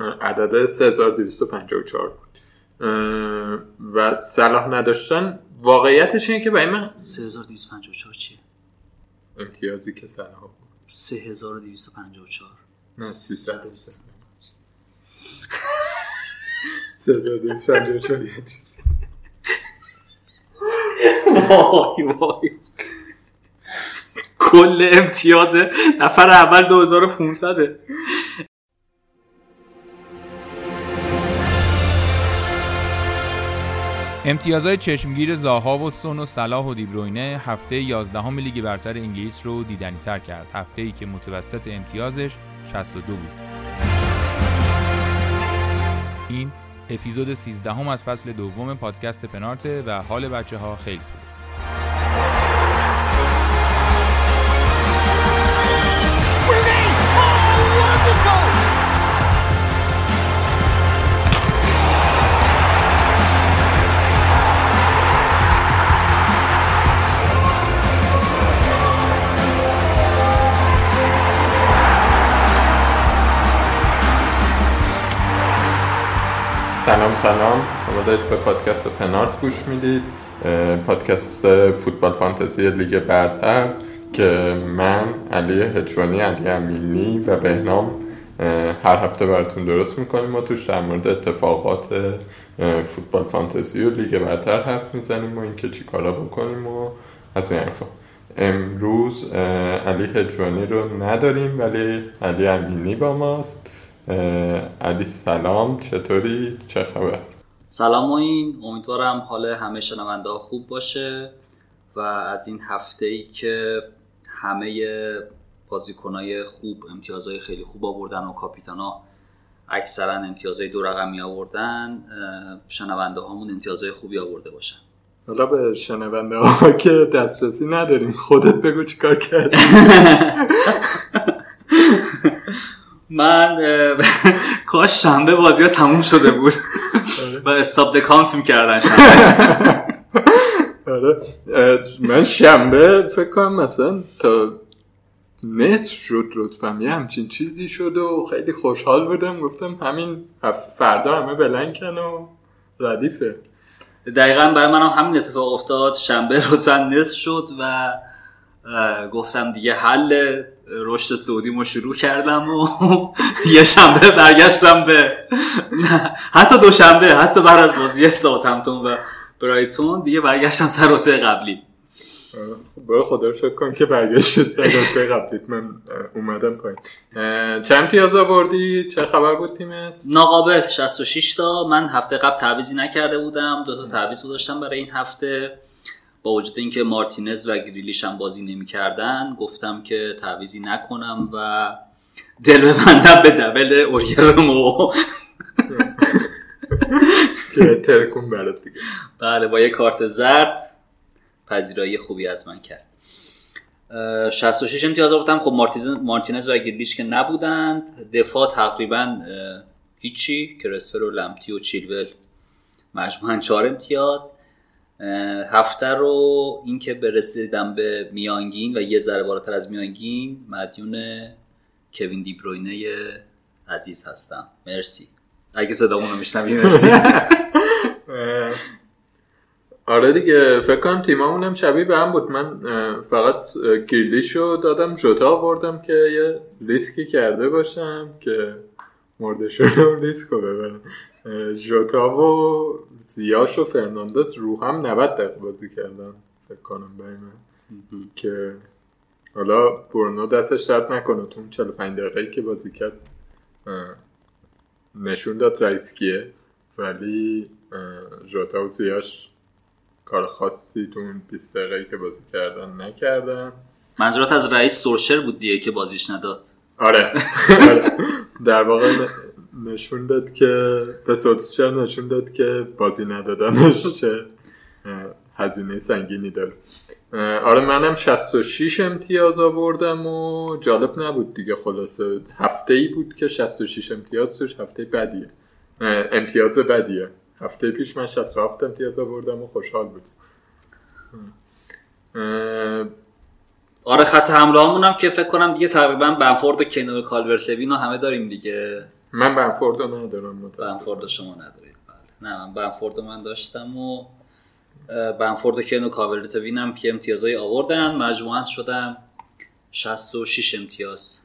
عدد 3254 بود. و صلاح نداشتن. واقعیتش اینه که برای من 3254 چیه؟ امتیازی که صلاح بود. 3254 نه 300 3254 یه چیز وای وای. کل امتیاز نفر اول 2500 امتیازهای چشمگیر زاها و سون و صلاح و دیبروینه هفته 11 لیگ برتر انگلیس رو دیدنی تر کرد. هفته ای که متوسط امتیازش 62 بود. این اپیزود 13 هم از فصل دوم پادکست پنارته و حال بچه ها خیلی سلام سلام. شما دارید به پادکست پنارت گوش می‌دید. پادکست فوتبال فانتزی لیگ برتر که من علی هجوانی علی امینی و بهنام هر هفته براتون درست می‌کنیم و توش در مورد اتفاقات فوتبال فانتزی و لیگ برتر حرف می‌زنیم و اینکه چی کارا بکنیم و از این حرفا. امروز علی هجوانی رو نداریم ولی علی امینی با ماست. علی سلام چطوری؟ چه خبر؟ سلام و این امیدوارم حال همه شنونده خوب باشه و از این هفته ای که همه بازیکنای خوب امتیازهای خیلی خوب آوردن و کاپیتانا اکثرا امتیازهای دو رقمی آوردن شنونده هامون امتیازهای خوبی آورده باشن. حالا به شنونده ها که دسترسی نداریم خودت بگو چی کار کردی. من کاش شنبه بازی ها تموم شده بود. و استاب دکانت می‌کردن شنبه. آره. من شنبه فکر کنم مثلا تا نصف شد رتبم یه همچین چیزی شد و خیلی خوشحال بودم. گفتم همین فردا همه بلنکن و ردیفه. دقیقا برای من هم همین اتفاق افتاد. شنبه رتبم نصف شد و گفتم دیگه حل رشد سعودیمو شروع کردم و یه شنبه برگشتم به حتی دوشنبه حتی بعد از بازی ساوثهمپتون و برایتون دیگه برگشتم سر رتبه قبلی. برای خدا رو شکر کن که برگشت سر قبلیت من اومدم پایین. چند پیاز آوردی؟ چه خبر بود تیمت؟ ناقابل 66 تا. من هفته قبل تعویزی نکرده بودم. دو تا تعویض داشتم برای این هفته. با وجود اینکه مارتینز و گریلیش هم بازی نمی‌کردن گفتم که تعویزی نکنم و دل ببندم به دبل اوریرمو ترکون برات دیگه. بله با یه کارت زرد پذیرایی خوبی از من کرد. 66 امتیاز آوردم. خب مارتینز و گریلیش که نبودند دفاع تقریبا هیچی. کرسفر و لمتی و چیلول مجموعا 4 امتیاز. هفته رو اینکه برسیدم به میانگین و یه ذره بالاتر از میانگین مدیون کوین دیبروینه عزیز هستم. مرسی. اگه صدامون رو میشنوی مرسی. آره دیگه فکر کنم تیمامون هم شبیه به هم بود. من فقط گریلیشو دادم جوتا آوردم که یه ریسکی کرده باشم که مرده شده ریسک رو ببرم ژوتا و زیاش و فرناندز رو هم 90 دقیقه بازی کردن فکر کنم برای من. که حالا برونو دستش درد نکنه تو 45 دقیقه که بازی کرد نشون داد رئیس کیه ولی ژوتا و زیاش کار خاصی تو اون 20 دقیقه که بازی کردن نکردن. منظورت از رئیس سورشر بود دیگه که بازیش نداد؟ آره. در واقع نشون داد که به سولسچر نشون داد که بازی ندادنش چه هزینه سنگینی داره. آره منم 66 امتیاز آوردم و جالب نبود دیگه خلاصه. هفته ای بود که 66 امتیاز توش هفته بدیه امتیاز بدیه هفته پیش من 67 امتیاز آوردم و خوشحال بود. آره خط حمله هم که فکر کنم دیگه تقریبا بمفورد و کنار کالورت لوین همه داریم دیگه. من بمفورد رو ندارم بمفورد شما ندارید. بله. نه من بمفورد من داشتم و بمفورد و کین و کالورت لوینم پی امتیازهای آوردن. مجموعا شدم 66 امتیاز.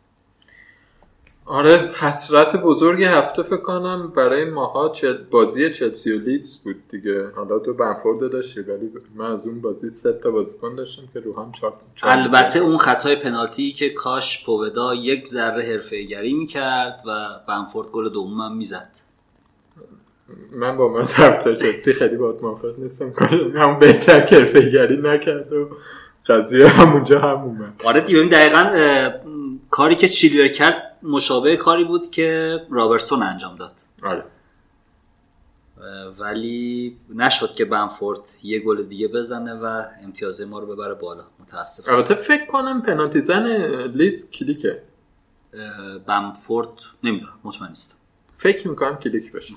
آره حسرت بزرگ هفته فکر کنم برای ماها بازی چلسی و لیدز بود دیگه. حالا تو بمفورد داشتی ولی من از اون بازی سه تا بازیکن داشتم که رو هم چهار البته اون خطای پنالتی که کاش پوودا یک ذره حرفه گری می‌کرد و بنفورد گل دومم می‌زد. من با من طرفدار چلسی خیلی باید موافق نیستم هم بهتر که گری نکرد و قضیه همونجا هم اومد. آره دیگه دقیقا کاری که چیلیر کرد مشابه کاری بود که رابرتسون انجام داد. آره. ولی نشد که بنفورد یه گل دیگه بزنه و امتیاز ما رو ببره بالا. متاسفم البته فکر کنم پنالتی زن لیدز کلیکه. بنفورد نمی‌دونم مطمئن نیستم. فکر می‌کنم کلیک بشه.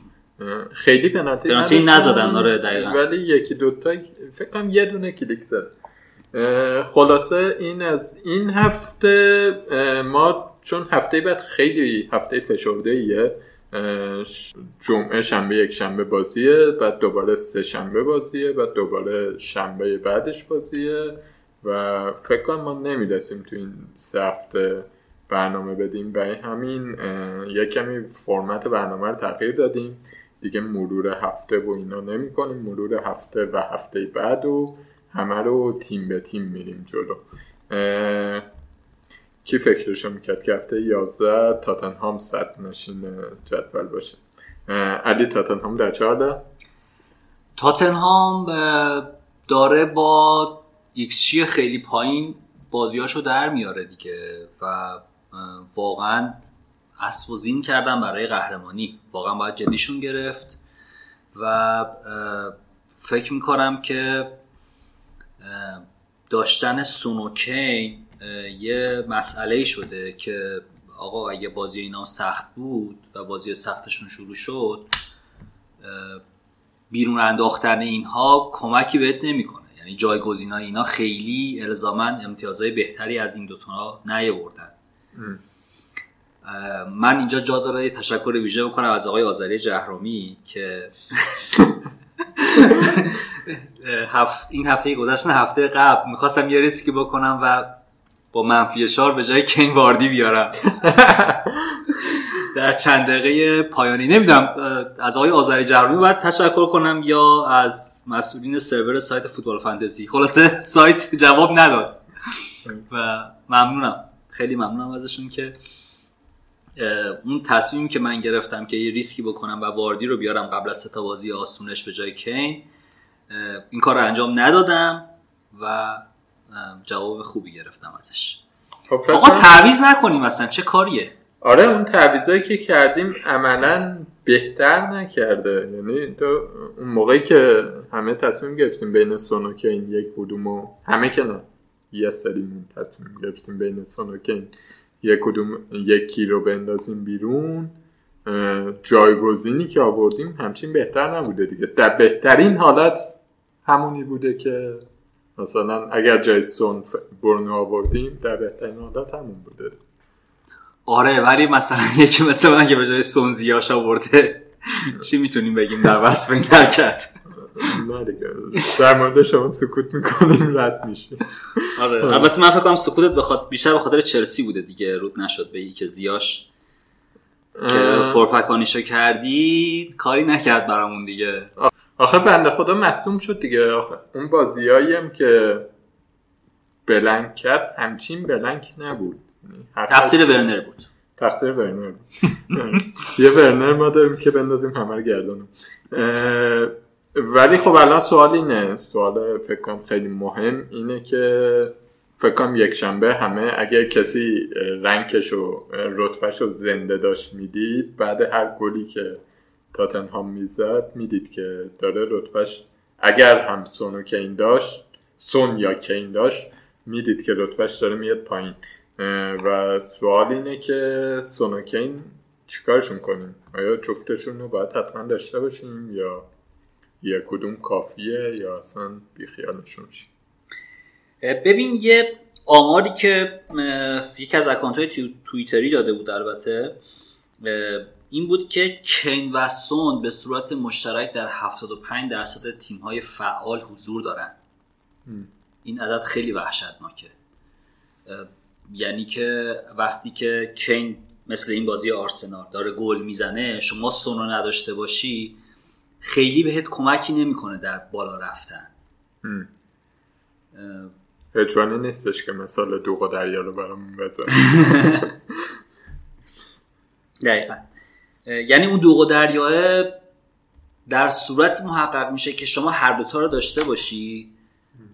خیلی پنالتی پنالتی نزدن آره دقیقا. ولی یکی دوتا فکر کنم یه دونه کلیک زد. خلاصه این از این هفته ما چون هفته بعد خیلی هفته فشرده ایه جمعه شنبه یک شنبه بازیه بعد دوباره سه شنبه بازیه بعد دوباره شنبه بعدش بازیه و فکر کنم ما نمی‌رسیم تو این سه هفته برنامه بدیم. برای همین یک کمی فرمت برنامه رو تغییر دادیم. دیگه مرور هفته و اینا نمی کنیم مرور هفته و هفته بعد و همه رو تیم به تیم میریم جلو. کی فکرشو می‌کرد که هفته 11 تاتنهام صد نشین جدول باشه؟ علی تاتنهام در چهارده تاتنهام داره با ایکس خیلی پایین بازیاشو در میاره دیگه و واقعا اسب و زین کردن برای قهرمانی. واقعا باید جدیشون گرفت و فکر می‌کنم که داشتن سون و کین یه مسئله شده که آقا اگه بازی اینا سخت بود و بازی سختشون شروع شد بیرون انداختن اینها کمکی بهت نمی‌کنه. یعنی جایگزین اینا خیلی الزاما امتیازهای بهتری از این دوتا نیاوردن. من اینجا جا داره تشکر ویژه بکنم از آقای آذری جهرومی که هفت این هفته گذشته هفته قبل می‌خواستم یه ریسکی بکنم و با منفی اشار به جای کین واردی بیارم. در چند دقیقه پایانی. نمی‌دونم از آقای آذری جهرومی باید تشکر کنم یا از مسئولین سرور سایت فوتبال فانتزی. خلاصه سایت جواب نداد. و ممنونم. خیلی ممنونم ازشون که اون تصمیمی که من گرفتم که یه ریسکی بکنم و واردی رو بیارم قبل از ستا بازی آسونش به جای کین این کار رو انجام ندادم و جواب خوبی گرفتم ازش. خب آقا تعویز نکنیم اصلا چه کاریه؟ آره اون تعویضایی که کردیم عملا بهتر نکرده. یعنی تو اون موقعی که همه تصمیم گرفتیم بین سونوکین یک کدوم و همه که نه. یه سریمون تصمیم گرفتیم بین سونوکین یک کدوم یکی رو بندازیم بیرون. جایگزینی که آوردیم همچین بهتر نبوده دیگه. در بهترین حالت همونی بوده که مثلا اگر جای سون برنو آوردیم در بهترین حالت همون بوده. آره ولی مثلا یکی مثل من که به جای سون زیاش آورده چی می‌تونیم بگیم در وصف این حرکت؟ نه دیگه در مورد شما سکوت می‌کنیم رد میشه آره البته من فکر کنم سکوتت بخاطر بیشتر به خاطر چلسی بوده دیگه رود نشد به که زیاش. که پرپکانیشو کردید کاری نکرد برامون دیگه. آخه بنده خدا مصوم شد دیگه. آخه اون بازیایی هم که بلنک کرد همچین بلنک نبود. تقصیر ورنر بود. تقصیر ورنر بود. یه ورنر ما داریم که بندازیم همه رو گردانم ولی خب الان سوال اینه. سوال فکر کنم خیلی مهم اینه که فکر کنم یک شنبه همه اگر کسی رنکش و رتبهش رو زنده داشت می‌دید بعد هر گلی که تاتنهام می‌زد می‌دید که داره رتبهش اگر هم سون و کین داشت سون یا کین داشت می‌دید که رتبهش داره میاد پایین. و سوال اینه که سون و کین چیکارشون کنیم؟ آیا جفتشون رو باید حتما داشته باشیم یا یه کدوم کافیه یا اصلا بیخیالشون شیم ببین یه آماری که یکی از اکانت های تویتری داده بود البته این بود که کین و سون به صورت مشترک در 75 درصد تیم های فعال حضور دارن. این عدد خیلی وحشتناکه. یعنی که وقتی که کین مثل این بازی آرسنال داره گل می‌زنه شما سون رو نداشته باشی خیلی بهت کمکی نمی‌کنه در بالا رفتن. هجوانی نیستش که مثال دوغ دریا رو برامون بزن دقیقا. یعنی اون دوغ و دریاه در صورت محقق میشه که شما هر دوتا رو داشته باشی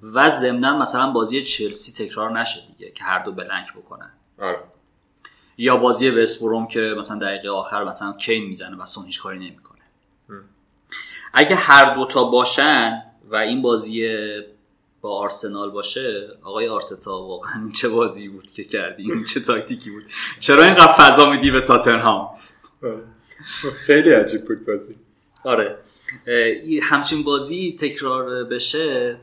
و ضمنا مثلا بازی چلسی تکرار نشه دیگه که هر دو بلنک بکنن. آره. یا بازی وستبروم که مثلا دقیقه آخر مثلا کین می‌زنه و سون هیچ کاری نمی‌کنه. اگه هر دوتا باشن و این بازی با آرسنال باشه آقای آرتتا واقعا چه بازی بود که کردی؟ این چه تاکتیکی بود؟ چرا اینقدر فضا میدی به تاتنهام. خیلی عجیب بود بازی. آره. همچین بازی تکرار بشه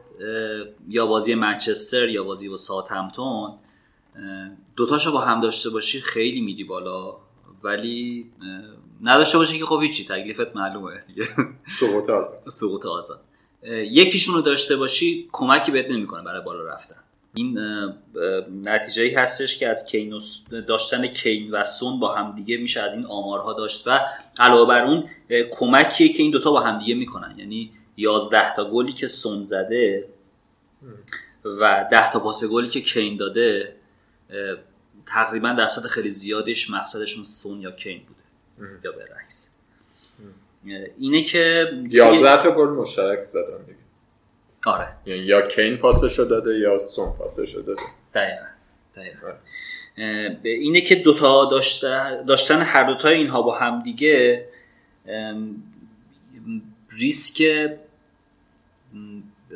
یا بازی منچستر یا بازی با ساعت همتون دوتاشو با هم داشته باشی خیلی میدی بالا ولی نداشته باشی که خب هیچی تکلیفت معلومه دیگه. سقوط آزاد. سقوط آزاد. یکیشون رو داشته باشی کمکی بهت نمی‌کنه برای بالا رفتن. این نتیجه ای هستش که از کین داشتن کین و سون با هم دیگه میشه از این آمارها داشت و علاوه بر اون کمکیه که این دوتا با هم دیگه می‌کنن. یعنی 11 تا گلی که سون زده و 10 تا پاس گلی که کین داده تقریبا درصد خیلی زیادش مقصدشون سون یا کین بوده یا برعکس. اینه که 11 تا گل مشترک زدن دیگه. آره. یعنی یا کین پاسشو داده یا سون پاسشو داده. دقیقا دقیقا. اینه که دوتا داشتن هر دوتا اینها با هم دیگه ریسک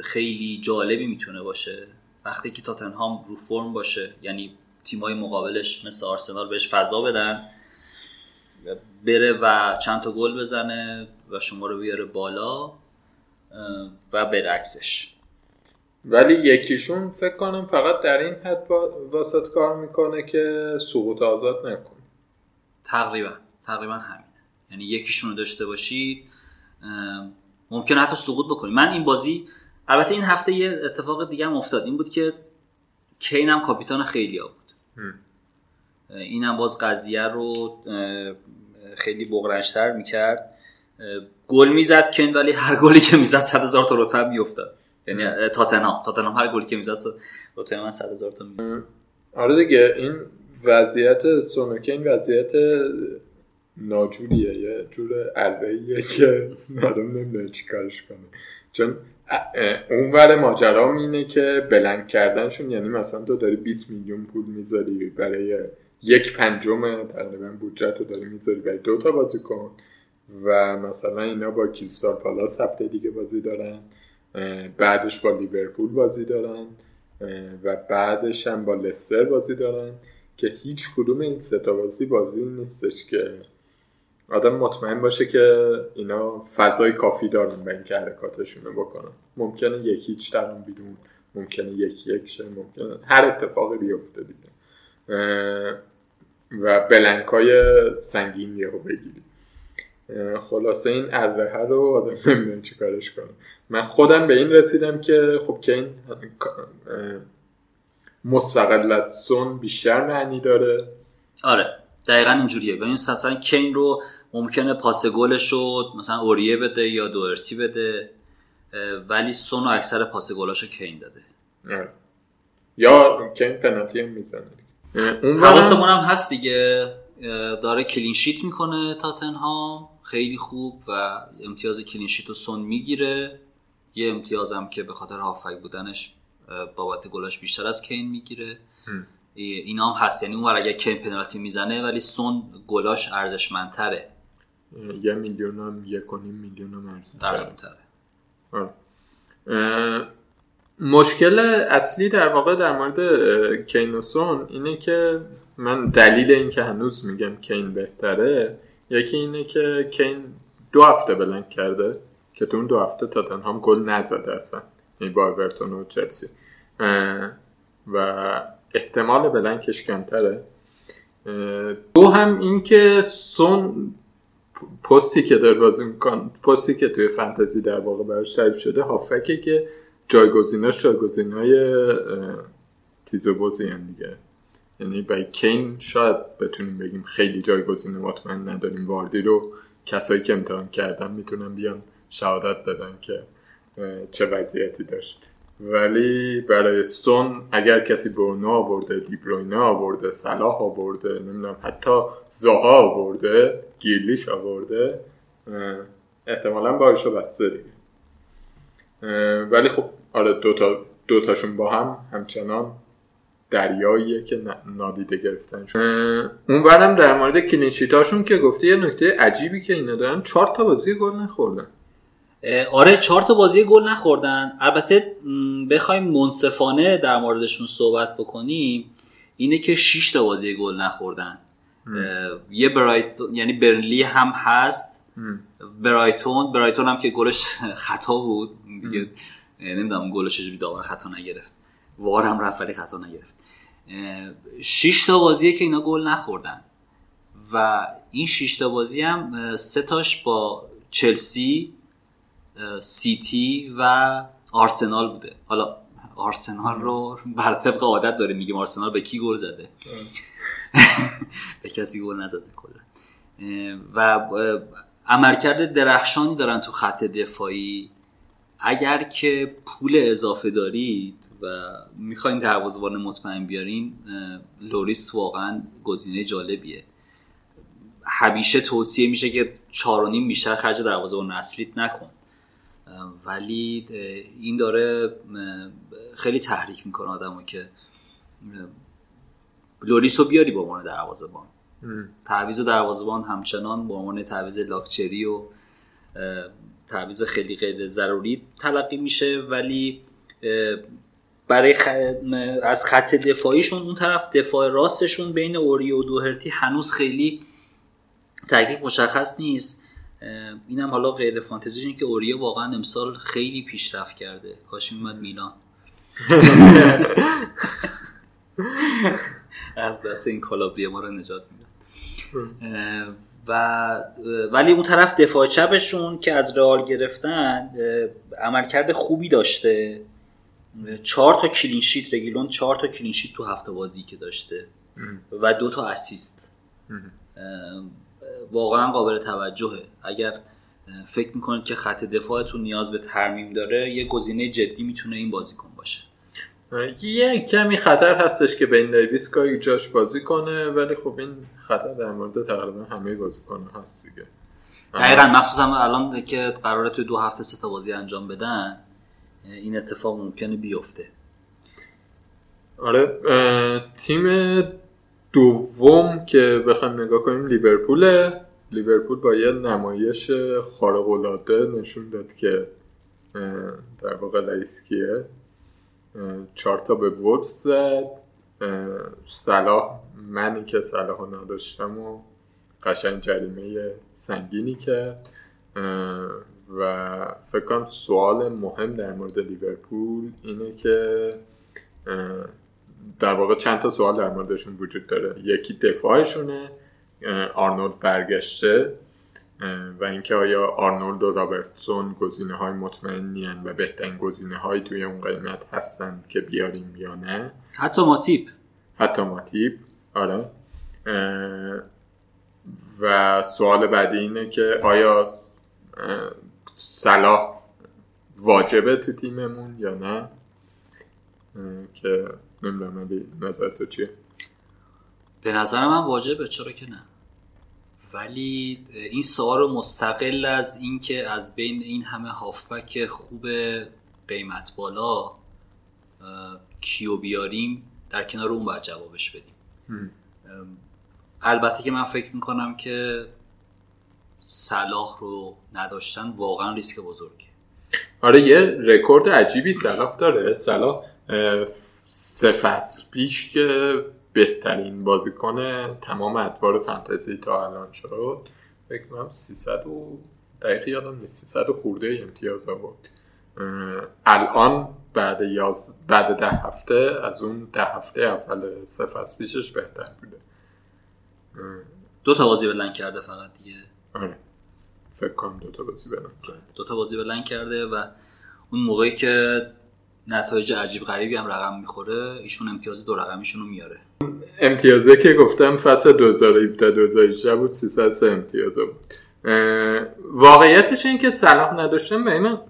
خیلی جالبی می‌تونه باشه. وقتی که تاتنهام رو فرم باشه یعنی تیمای مقابلش مثل آرسنال بهش فضا بدن بره و چند تا گل بزنه و شما رو بیاره بالا. و برعکسش. ولی یکیشون فکر کنم فقط در این حد واسط کار می‌کنه که سقوط آزاد نکنه. تقریبا. تقریبا همینه یعنی یکیشون رو داشته باشی ممکن حتی سقوط بکنی من این بازی البته این هفته یه اتفاق دیگه هم افتاد. این بود که کین هم کاپیتان خیلی ها بود. اینم باز قضیه رو خیلی بغرنشتر می‌کرد. گل می‌زد کن ولی هر گلی که می‌زد صد هزار تا روتا میافتاد. یعنی تاتنهام. تاتنهام هر گلی که می‌زد روتا من صد هزار تا میافتاد. آره دیگه این وضعیت سونوکین وضعیت ناجوریه. یه جور الوهیه که آدم نمی‌دونه چی کارش کنه. چون اونور ماجرا اینه که بلنگ کردنشون یعنی مثلا تو داری 20 میلیون پول می‌ذاری برای یک پنجم تقریبا بودجت رو داری می‌ذاری برای دو تا بازی کن و مثلا اینا با کریستال پالاس هفته دیگه بازی دارن بعدش با لیورپول بازی دارن و بعدش هم با لستر بازی دارن که هیچ کدوم این ستا بازی بازی نیستش که آدم مطمئن باشه که اینا فضای کافی دارن به اینکه حرکاتشون رو بکنن. ممکنه یکی هیچ درم بیرون ممکنه یکی یک شه ممکنه هر اتفاقی بیفته دیگه. و بلنکای سنگین یهو بگیری خلاصه این اره رو آدم نمی‌دونه چی کارش کنه. من خودم به این رسیدم که خب که این مستقل از سون بیشتر معنی داره. آره دقیقا اینجوریه. ببین مثلا کین رو ممکنه پاس گلش رو مثلا اوریه بده یا دوارتی بده ولی سون و اکثر پاس گلاشو کین داده. آره. یا کین پنالتی هم می‌زنه. حواسمون هم هست دیگه. داره clean sheet می‌کنه تاتنهام. خیلی خوب و امتیاز clean sheet رو سون می‌گیره. یه امتیاز هم که به خاطر هافبک بودنش بابت گلاش بیشتر از کین می‌گیره. اینا هم هست. یعنی اون اگه کین پنالتی می‌زنه ولی سون گلاش ارزشمندتره. یه میلیون هم یک و نیم میلیون هم ارزشمندتره. مشکل اصلی در واقع در مورد کین و سون اینه که من دلیل این که هنوز میگم کین بهتره یکی اینه که کین دو هفته بلنک کرده که تو اون دو هفته تاتنهام گل نزده اصلا. این با اورتون و چلسی. و احتمال بلنکش کمتره. دو هم این که سون پستی که داره بازی میکن پستی که توی فانتزی در واقع براش تعریف شده هافکه که جایگزیناش جایگزینای تیزو بازی دیگه. یعنی برای کین شاید بتونیم بگیم خیلی جایگزین مطمئن نداریم. واردی رو کسایی که امتحان کردن می‌تونن بیان شهادت بدن که چه وضعیتی داشت. ولی برای سون اگر کسی برونو آورده دیبروینه آورده صلاح آورده نمی‌دونم حتی زها آورده گیرلیش آورده احتمالا بارشو بسته دیگه. ولی خب آره دوتا دوتاشون با هم همچنان دریاییه که نادیده گرفتن شد اون برم در مورد کلینشیتاشون که گفته یه نکته عجیبی که اینا دارن چهار تا بازی گل نخوردن. آره چهار تا بازی گل نخوردن. البته بخوایم منصفانه در موردشون صحبت بکنیم اینه که 6 تا بازی گل نخوردن. یه برایتون یعنی برنلی هم هست. برایتون برایتون هم که گلش خطا بود. دیگه نمی‌دونم گلش چجوری داور خطا نگرفت. وار هم رفت ولی خطا نگرفت. 6 تا بازیه که اینا گل نخوردن. و این 6 تا بازی هم سه تاش با چلسی سیتی و آرسنال بوده. حالا آرسنال رو بر طبق عادت داره میگیم آرسنال به کی گل زده؟ به کسی گل نزده کلا. و عملکرد درخشانی دارن تو خط دفاعی. اگر که پول اضافه دارید می‌خواین دروازه‌بان مطمئن بیارین لوریس واقعا گزینه جالبیه. همیشه توصیه میشه که چارونیم بیشتر خرج دروازه‌بان اصلیت نکن. ولی این داره خیلی تحریک می‌کنه آدمو که لوریس رو بیاری به عنوان دروازه‌بان. تعویض دروازه‌بان همچنان به عنوان تعویض لاکچری و تعویض خیلی غیر ضروری تلقی میشه. ولی برای خ... از خط دفاعیشون اون طرف دفاع راستشون بین اوری و دوهرتی هنوز خیلی تکلیف مشخص نیست. اینم حالا غیر فانتزی که اوریا واقعا امسال خیلی پیشرفت کرده. کاش میومد میلان. از دست این کالابریا ما رو نجات می‌داد. و ولی اون طرف دفاع چپشون که از رئال گرفتن عملکرد خوبی داشته. چهار تا clean sheet رگیلون چهار تا clean sheet تو هفته بازی که داشته و دو تا assist. واقعا قابل توجهه. اگر فکر می‌کنید که خط دفاعتون نیاز به ترمیم داره یه گزینه جدی می‌تونه این بازیکن باشه. یه کمی خطر هستش که بین دیویس گاهی جاش بازی کنه ولی خب این خطر در مورد تقریبا همه بازیکن هست دیگه. دقیقا مخصوصا الان که قراره توی دو هفته سه تا بازی انجام بدن این اتفاق ممکنه بیفته. آره تیم دوم که بخوایم نگاه کنیم لیورپول لیورپول با یه نمایش خارق العاده نشون داد که در واقع لایسکیه. چهار تا به وودز زد. صلاح منی که صلاح نداشتم و قشنگ جریمه سنگینی کرد. و فکر کنم سوال مهم در مورد لیورپول اینه که در واقع چند تا سوال در موردشون وجود داره. یکی دفاعشونه آرنولد برگشته و اینکه آیا آرنولد و رابرتسون گزینه های مطمئنی و بهترین گزینه هایی توی اون قیمت هستن که بیاریم یا نه؟ حتی ماتیپ. حتی ماتیپ. آره. و سوال بعدی اینه که آیا صلاح واجبه تو تیممون یا نه؟ که نمی‌دونم نظر تو چیه؟ به نظر من واجبه چرا که نه؟ ولی این سوال رو مستقل از اینکه از بین این همه هافبک خوب قیمت بالا کیو بیاریم در کنار اون باید جوابش بدیم. البته که من فکر می‌کنم که صلاح رو نداشتن واقعا ریسک بزرگه. آره یه رکورد عجیبی صلاح داره. صلاح سه فصل پیش که بهترین بازیکن تمام ادوار فانتزی تا الان شد. فکر کنم 300 و دقیقی یادم نیست. 300 خورده امتیاز آورد. الان بعد یاز... بعد ده هفته از اون ده هفته اول سه پیشش بهتر بوده. دو تا بازی بلند کرده فقط دیگه. آره. فکر کنم دوتا بازی بلند کرده دوتا بازی بلند کرده و اون موقعی که نتایج عجیب غریبی هم رقم می‌خوره ایشون امتیاز دو رقمیشون رو میاره. امتیازه که گفتم فصل 2017 2018 بود 303 امتیازه بود. واقعیتش این که صلاح نداشتم به من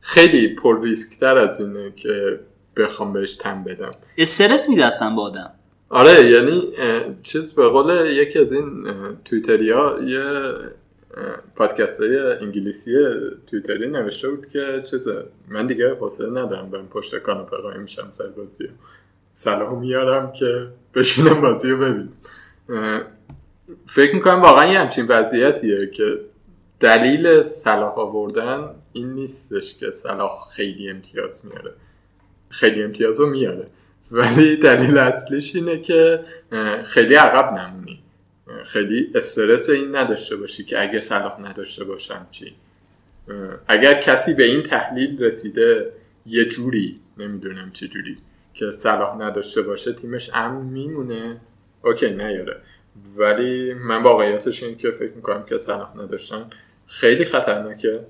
خیلی پر ریسک تر از اینه که بخوام بهش تم بدم. استرس میده اصلا با آدم. آره یعنی چیز به قول یکی از این تویتری ها یه پادکست های انگلیسی تویتری نوشته بود که چیزه من دیگه حوصله ندارم برم پشت کاناپه قایم میشم سر بازی. صلاحو میارم که بشینم بازی رو ببینم. فکر می‌کنم واقعا یه همچین وضعیتیه که دلیل صلاح آوردن این نیستش که صلاح خیلی امتیاز میاره. خیلی امتیاز رو میاره. ولی دلیل اصلیش اینه که خیلی عقب نمونی. خیلی استرس این نداشته باشی که اگه صلاح نداشته باشم چی. اگر کسی به این تحلیل رسیده یه جوری نمی‌دونم چه جوری که صلاح نداشته باشه تیمش امن میمونه. اوکی نیاره. ولی من واقعیتش این که فکر می‌کنم که صلاح نداشتن خیلی خطرناکه.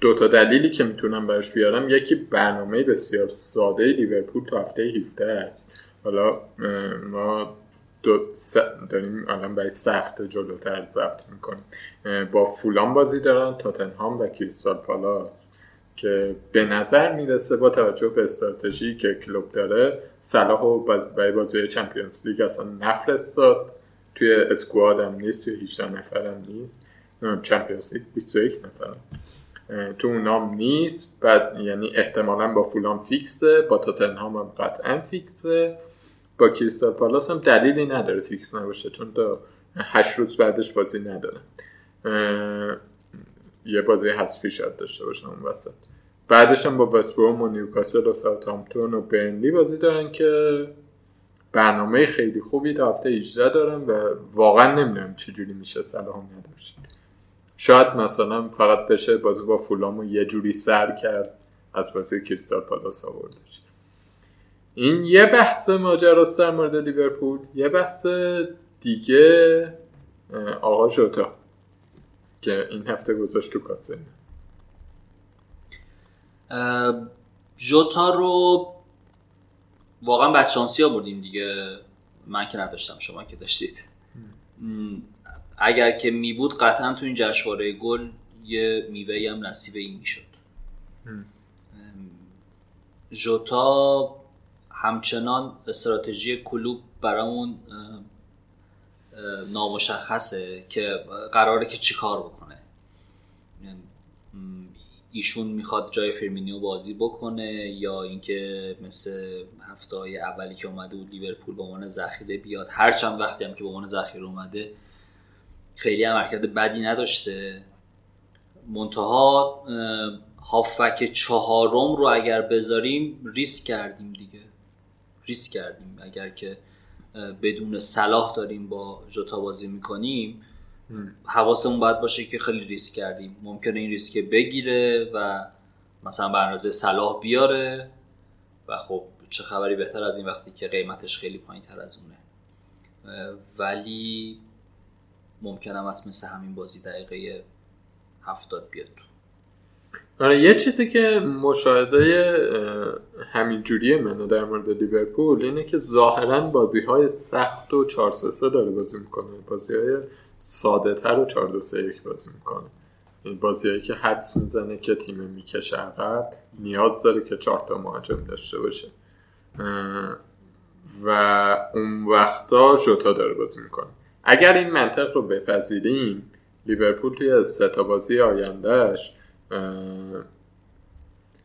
دو تا دلیلی که می‌تونم براش بیارم یکی برنامه بسیار ساده لیورپول تا هفته 17 است. حالا ما دو داریم الان برای سفت جلوتر ضبط می‌کنیم. با فولان بازی دارن تاتنهام و کریستال پالاس که به نظر می‌رسه با توجه به استراتژی که کلوب داره صلاح و برای بازی چمپیونز لیگ اصلا نفرستاد. توی اسکواد هم نیست توی 18 نفر هم نیست. Champions League 21 نفر تو اونام نیست. بعد یعنی احتمالا با فولام fix ه با تاتنهام هم قطعا fix ه. با کریستال پالاس هم دلیلی نداره fix نباشه چون تا هشت روز بعدش بازی نداره. یه بازی حذفی شاید داشته باشن اون وسط. بعدش هم با وستبروم و نیوکاسل و ساوثهامپتون و برنلی بازی دارن که برنامه خیلی خوبی تا هفته 18 دارن و واقعا نمی‌دونم چجوری میشه صلاح نداشت. شاید مثلا فقط بشه بازی با فولامو یه جوری سر کرد از بازی کریستال پالاس آوردش. این یه بحث ماجراست در مورد لیورپول یه بحث دیگه آقا جوتا که این هفته گذاشت تو کاسه. جوتا رو واقعا بدشانسی ها بردیم دیگه. من که نداشتم شما که داشتید. اگر که می بود قطعا تو این جشنواره گل یه میوه هم نصیب این می‌شد. جوتا همچنان استراتژی کلوب برامون نامشخصه که قراره که چیکار بکنه. ایشون می‌خواد جای فرمینیو بازی بکنه یا اینکه مثل هفته های اولی که اومده بود لیورپول به عنوان ذخیره بیاد. هر چند وقتی هم که به عنوان ذخیره اومده خیلی هم حرکت بدی نداشته. منتها هافک چهارم رو اگر بذاریم ریسک کردیم دیگه. ریسک کردیم. اگر که بدون صلاح داریم با جوتا بازی می‌کنیم حواسمون باید باشه که خیلی ریسک کردیم. ممکنه این ریسک بگیره و مثلا به اندازه صلاح بیاره و خب چه خبری بهتر از این وقتی که قیمتش خیلی پایین تر از اونه. ولی ممکنم است مثل همین بازی دقیقه هفتاد بیاد آره یه چیزی که مشاهده همین جوریه منو در مورد لیورپول اینه که ظاهرا بازی های سخت و 4 3 داره بازی می‌کنه. بازی های ساده تر و 4 2 3 1 بازی می‌کنه. بازی هایی که حدس می‌زنه که تیم می‌کشه عقب نیاز داره که 4 تا مهاجم داشته باشه. و اون وقتا جوتا داره بازی می‌کنه. اگر این منطق رو بپذیریم لیورپول توی سه تا بازی آیندهش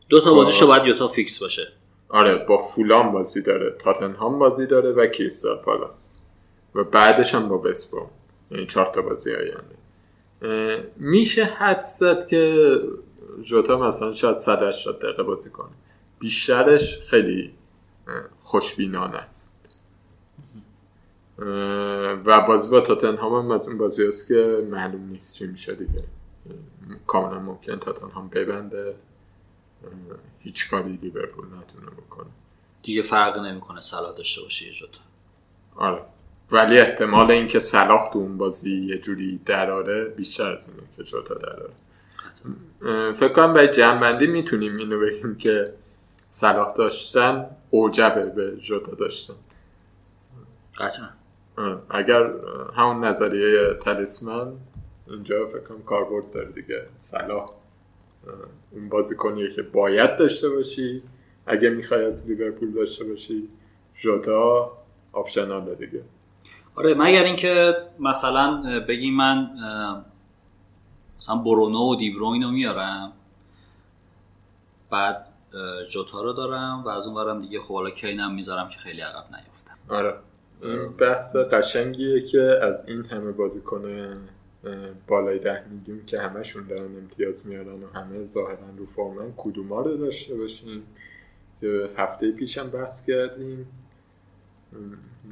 دو تا بازیشو باید یوتا فیکس باشه. آره با فولان بازی داره تاتنهام بازی داره و کریستال پالاس. و بعدش هم با وستبروم یعنی چهار تا بازی آینده. میشه حد زد که جوتا مثلا شاید 180 دقیقه بازی کنه. بیشترش خیلی خوشبینانه است. و بازی با تاتنهام هم از اون بازی هست که معلوم نیست چی میشه دیگه. کاملا ممکن تاتنهام ببنده. هیچ کاری لیورپول نتونه بکنه. دیگه فرق نمی‌کنه سلا داشته باشه یه آره. ولی احتمال اینکه صلاح تو اون بازی یه جوری دراره بیشتر از اینه که جوتا دراره. فکر کنم برای جنبندی می‌تونیم اینو بگیم که صلاح داشتن اوجبه به جوتا داشتن. قطعا. اگر اه، همون نظریه تلیسمن اینجا فکر کنم کاربرد داره دیگه. صلاح اون بازیکنیه که باید داشته باشی. اگه می‌خوای از لیورپول داشته باشی جوتا آپشناله دیگه. آره مگر اینکه مثلا بگی من مثلا برونو و دیبروین رو میارم بعد جوتا رو دارم و از اون برم دیگه خب حالا کینم می‌ذارم که خیلی عقب نیفتم. آره. بحث قشنگیه که از این همه بازیکن بالای ده میلیون که همشون دارن امتیاز میارن و همه ظاهرا رو فرمن کدوما رو داشته باشیم. که هفته پیشم بحث کردیم.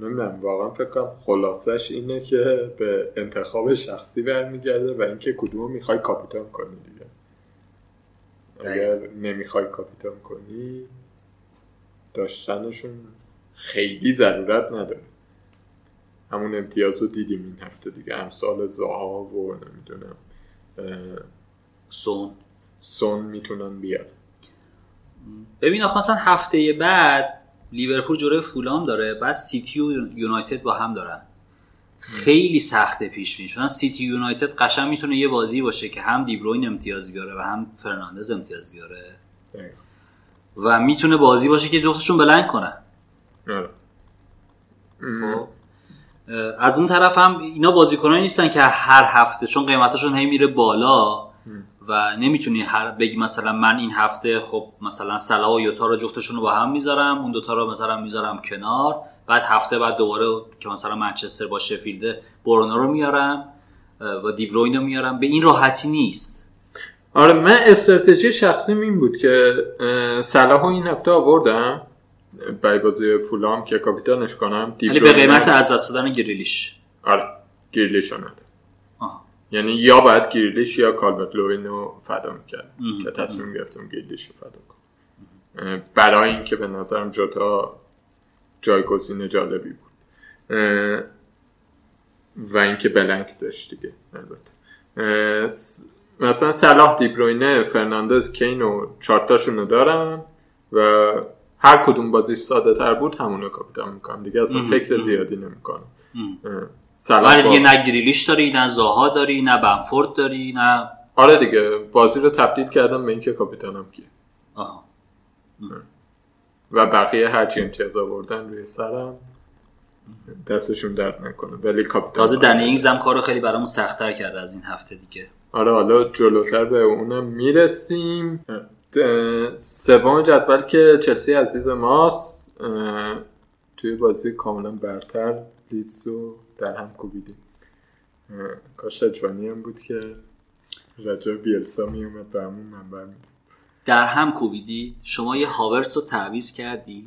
نمی‌دونم واقعا فکر کنم خلاصش اینه که به انتخاب شخصی برمیگرده و اینکه کدومو می‌خوای کاپیتان کنی دیگه. اگر نمی‌خوای کاپیتان کنی داشتنشون خیلی ضرورت نداره. همون امتیاز رو دیدیم این هفته دیگه. امثال زها و نمی‌دونم سون. سون می‌تونن بیان ببین آخه مثلا هفته بعد لیورپول جلوی فولام داره بعد سیتی و یونایتد با هم دارن. خیلی سخته پیش بینی مثلا سیتی یونایتد قشنگ می‌تونه یه بازی باشه که هم دیبروین امتیاز بیاره و هم فرناندز امتیاز بیاره. و می‌تونه بازی باشه که جفتشون blank کنن. آره. خب. از اون طرف هم اینا بازیکنایی نیستن که هر هفته چون قیمتاشون هی میره بالا و نمی‌تونی هر بگی مثلا من این هفته خب مثلا سلا و یوتا رو جفتشون رو با هم می‌ذارم اون دوتا رو مثلا می‌ذارم کنار بعد هفته بعد دوباره که مثلا منچستر با شفیلد برونو رو میارم و دیبروین رو میارم. به این راحتی نیست. آره من استراتژی شخصیم این بود که اه، صلاحو این هفته آوردم. برای بازی فولام که کاپیتانش کنم ولی به قیمت از دست دادن گریلیش. آره گریلیش. یعنی یا باید گریلیش یا کالبرت لوین رو فدا می‌کرد. که تصمیم گرفتم گریلیش رو فدا کنم. برای اینکه به نظرم جدا جایگزین جالبی بود. و اینکه blank داشت دیگه البته. مثلا صلاح دیبروینه فرناندز کین و چارتاشون رو دارم و هر کدوم بازیش ساده تر بود همونو کاپیتان می‌کنم دیگه. اصلا. فکر. زیادی نمی‌کنم. ام. صلاح ولی با- دیگه نه گریلیش داری نه زاها داری نه بنفورد داری نه آره دیگه. بازی رو تبدیل کردم به اینکه کاپیتانم کیه. آها. و بقیه هرچی امتیاز آوردن روی سرم دستشون درد نکنه. ولی کاپیتان تازه دنی اینگز هم کارو خیلی برامون سختتر کرده از این هفته دیگه. آره حالا جلوتر به اونم می‌رسیم. سوم جدول که چلسی عزیز ماست. توی بازی کاملا برتر لیدز رو در هم کوبیدیم. کاش اجوانی هم بود که رجا بیلسا میومد به همون منبر می در هم کوبیدی شما یه هاورتس رو تعویض کردی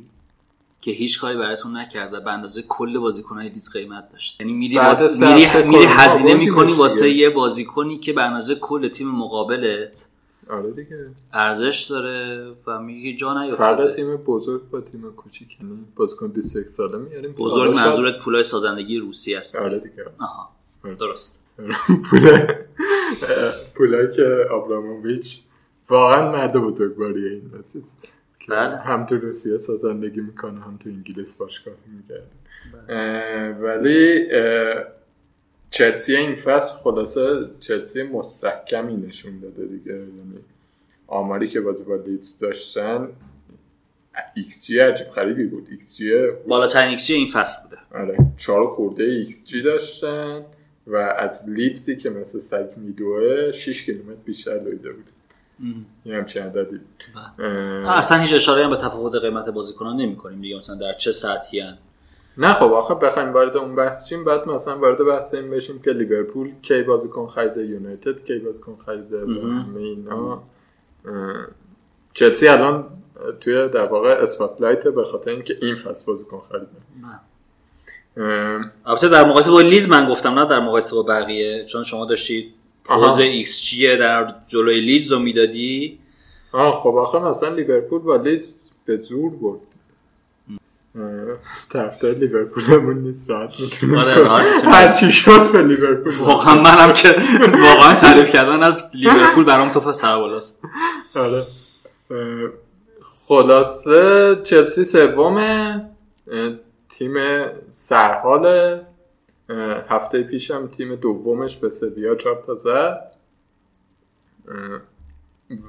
که هیچ کاری براتون نکرد و به اندازه کل بازیکنهای لیز قیمت داشت. یعنی میری سه میری, میری هزینه می‌کنی. واسه یه بازیکنی که به اندازه کل تیم مقابلت آره دیگه. ارزش داره و میگه جا فرق نیفتاده تیم بزرگ با تیم کوچیک یعنی بازیکن 21 ساله میاریم بزرگ منظورت پولای سازندگی روسی است آره دیگه. آها. درست. پول پولایی که آبراموویچ واقعا مرد بزرگواریه این چیز بله. هم تو روسیه زندگی می‌کنه هم تو انگلیس باشگاه میگرده. ولی اه، چلسی این فصل خلاصه چلسی مستحکمی نشون داده دیگه. یعنی آماری که بازی با لیدز داشتن xG عجیب غریبی بود. xG بالاترین xG این فصل بوده. آره چهار خورده ایکس جی داشتن و از لیدزی که مثل سگ میدوه 6 کیلومتر بیشتر دویده بود. این همچین عددی. اه، اصلا هیچ اشاره هم به تفاوت قیمت بازیکنان نمی کنیم دیگه مثلا در چه سطحی هن. نه خب آخه بخوایم وارد اون بحث چیم بعد مثلا وارد بحث این بشیم که لیورپول کی بازیکن خریده یونایتد کی بازیکن خریده. همه اینا. چلسی الان توی در واقع اسپاتلایت به خاطر اینکه این فصل بازیکن خریده. البته در مقایسه با لیز من گفتم نه در مقایسه با بقیه. چون شما داشتید. پوز ایکس جی در جلوی لیدز رو می‌دادی؟ آه خب آخه مثلا لیورپول با لیدز به زور برد. طرفدار لیورپولمون نیست راحت می‌تونیم آره،. هر چی شد به لیورپول. واقعا منم که واقعا تعریف کردن از لیورپول برام تو سربالاست آره. اه، خلاصه چلسی سومه تیم سرحاله. هفته پیشم تیم دومش به سویا چهار تا زد.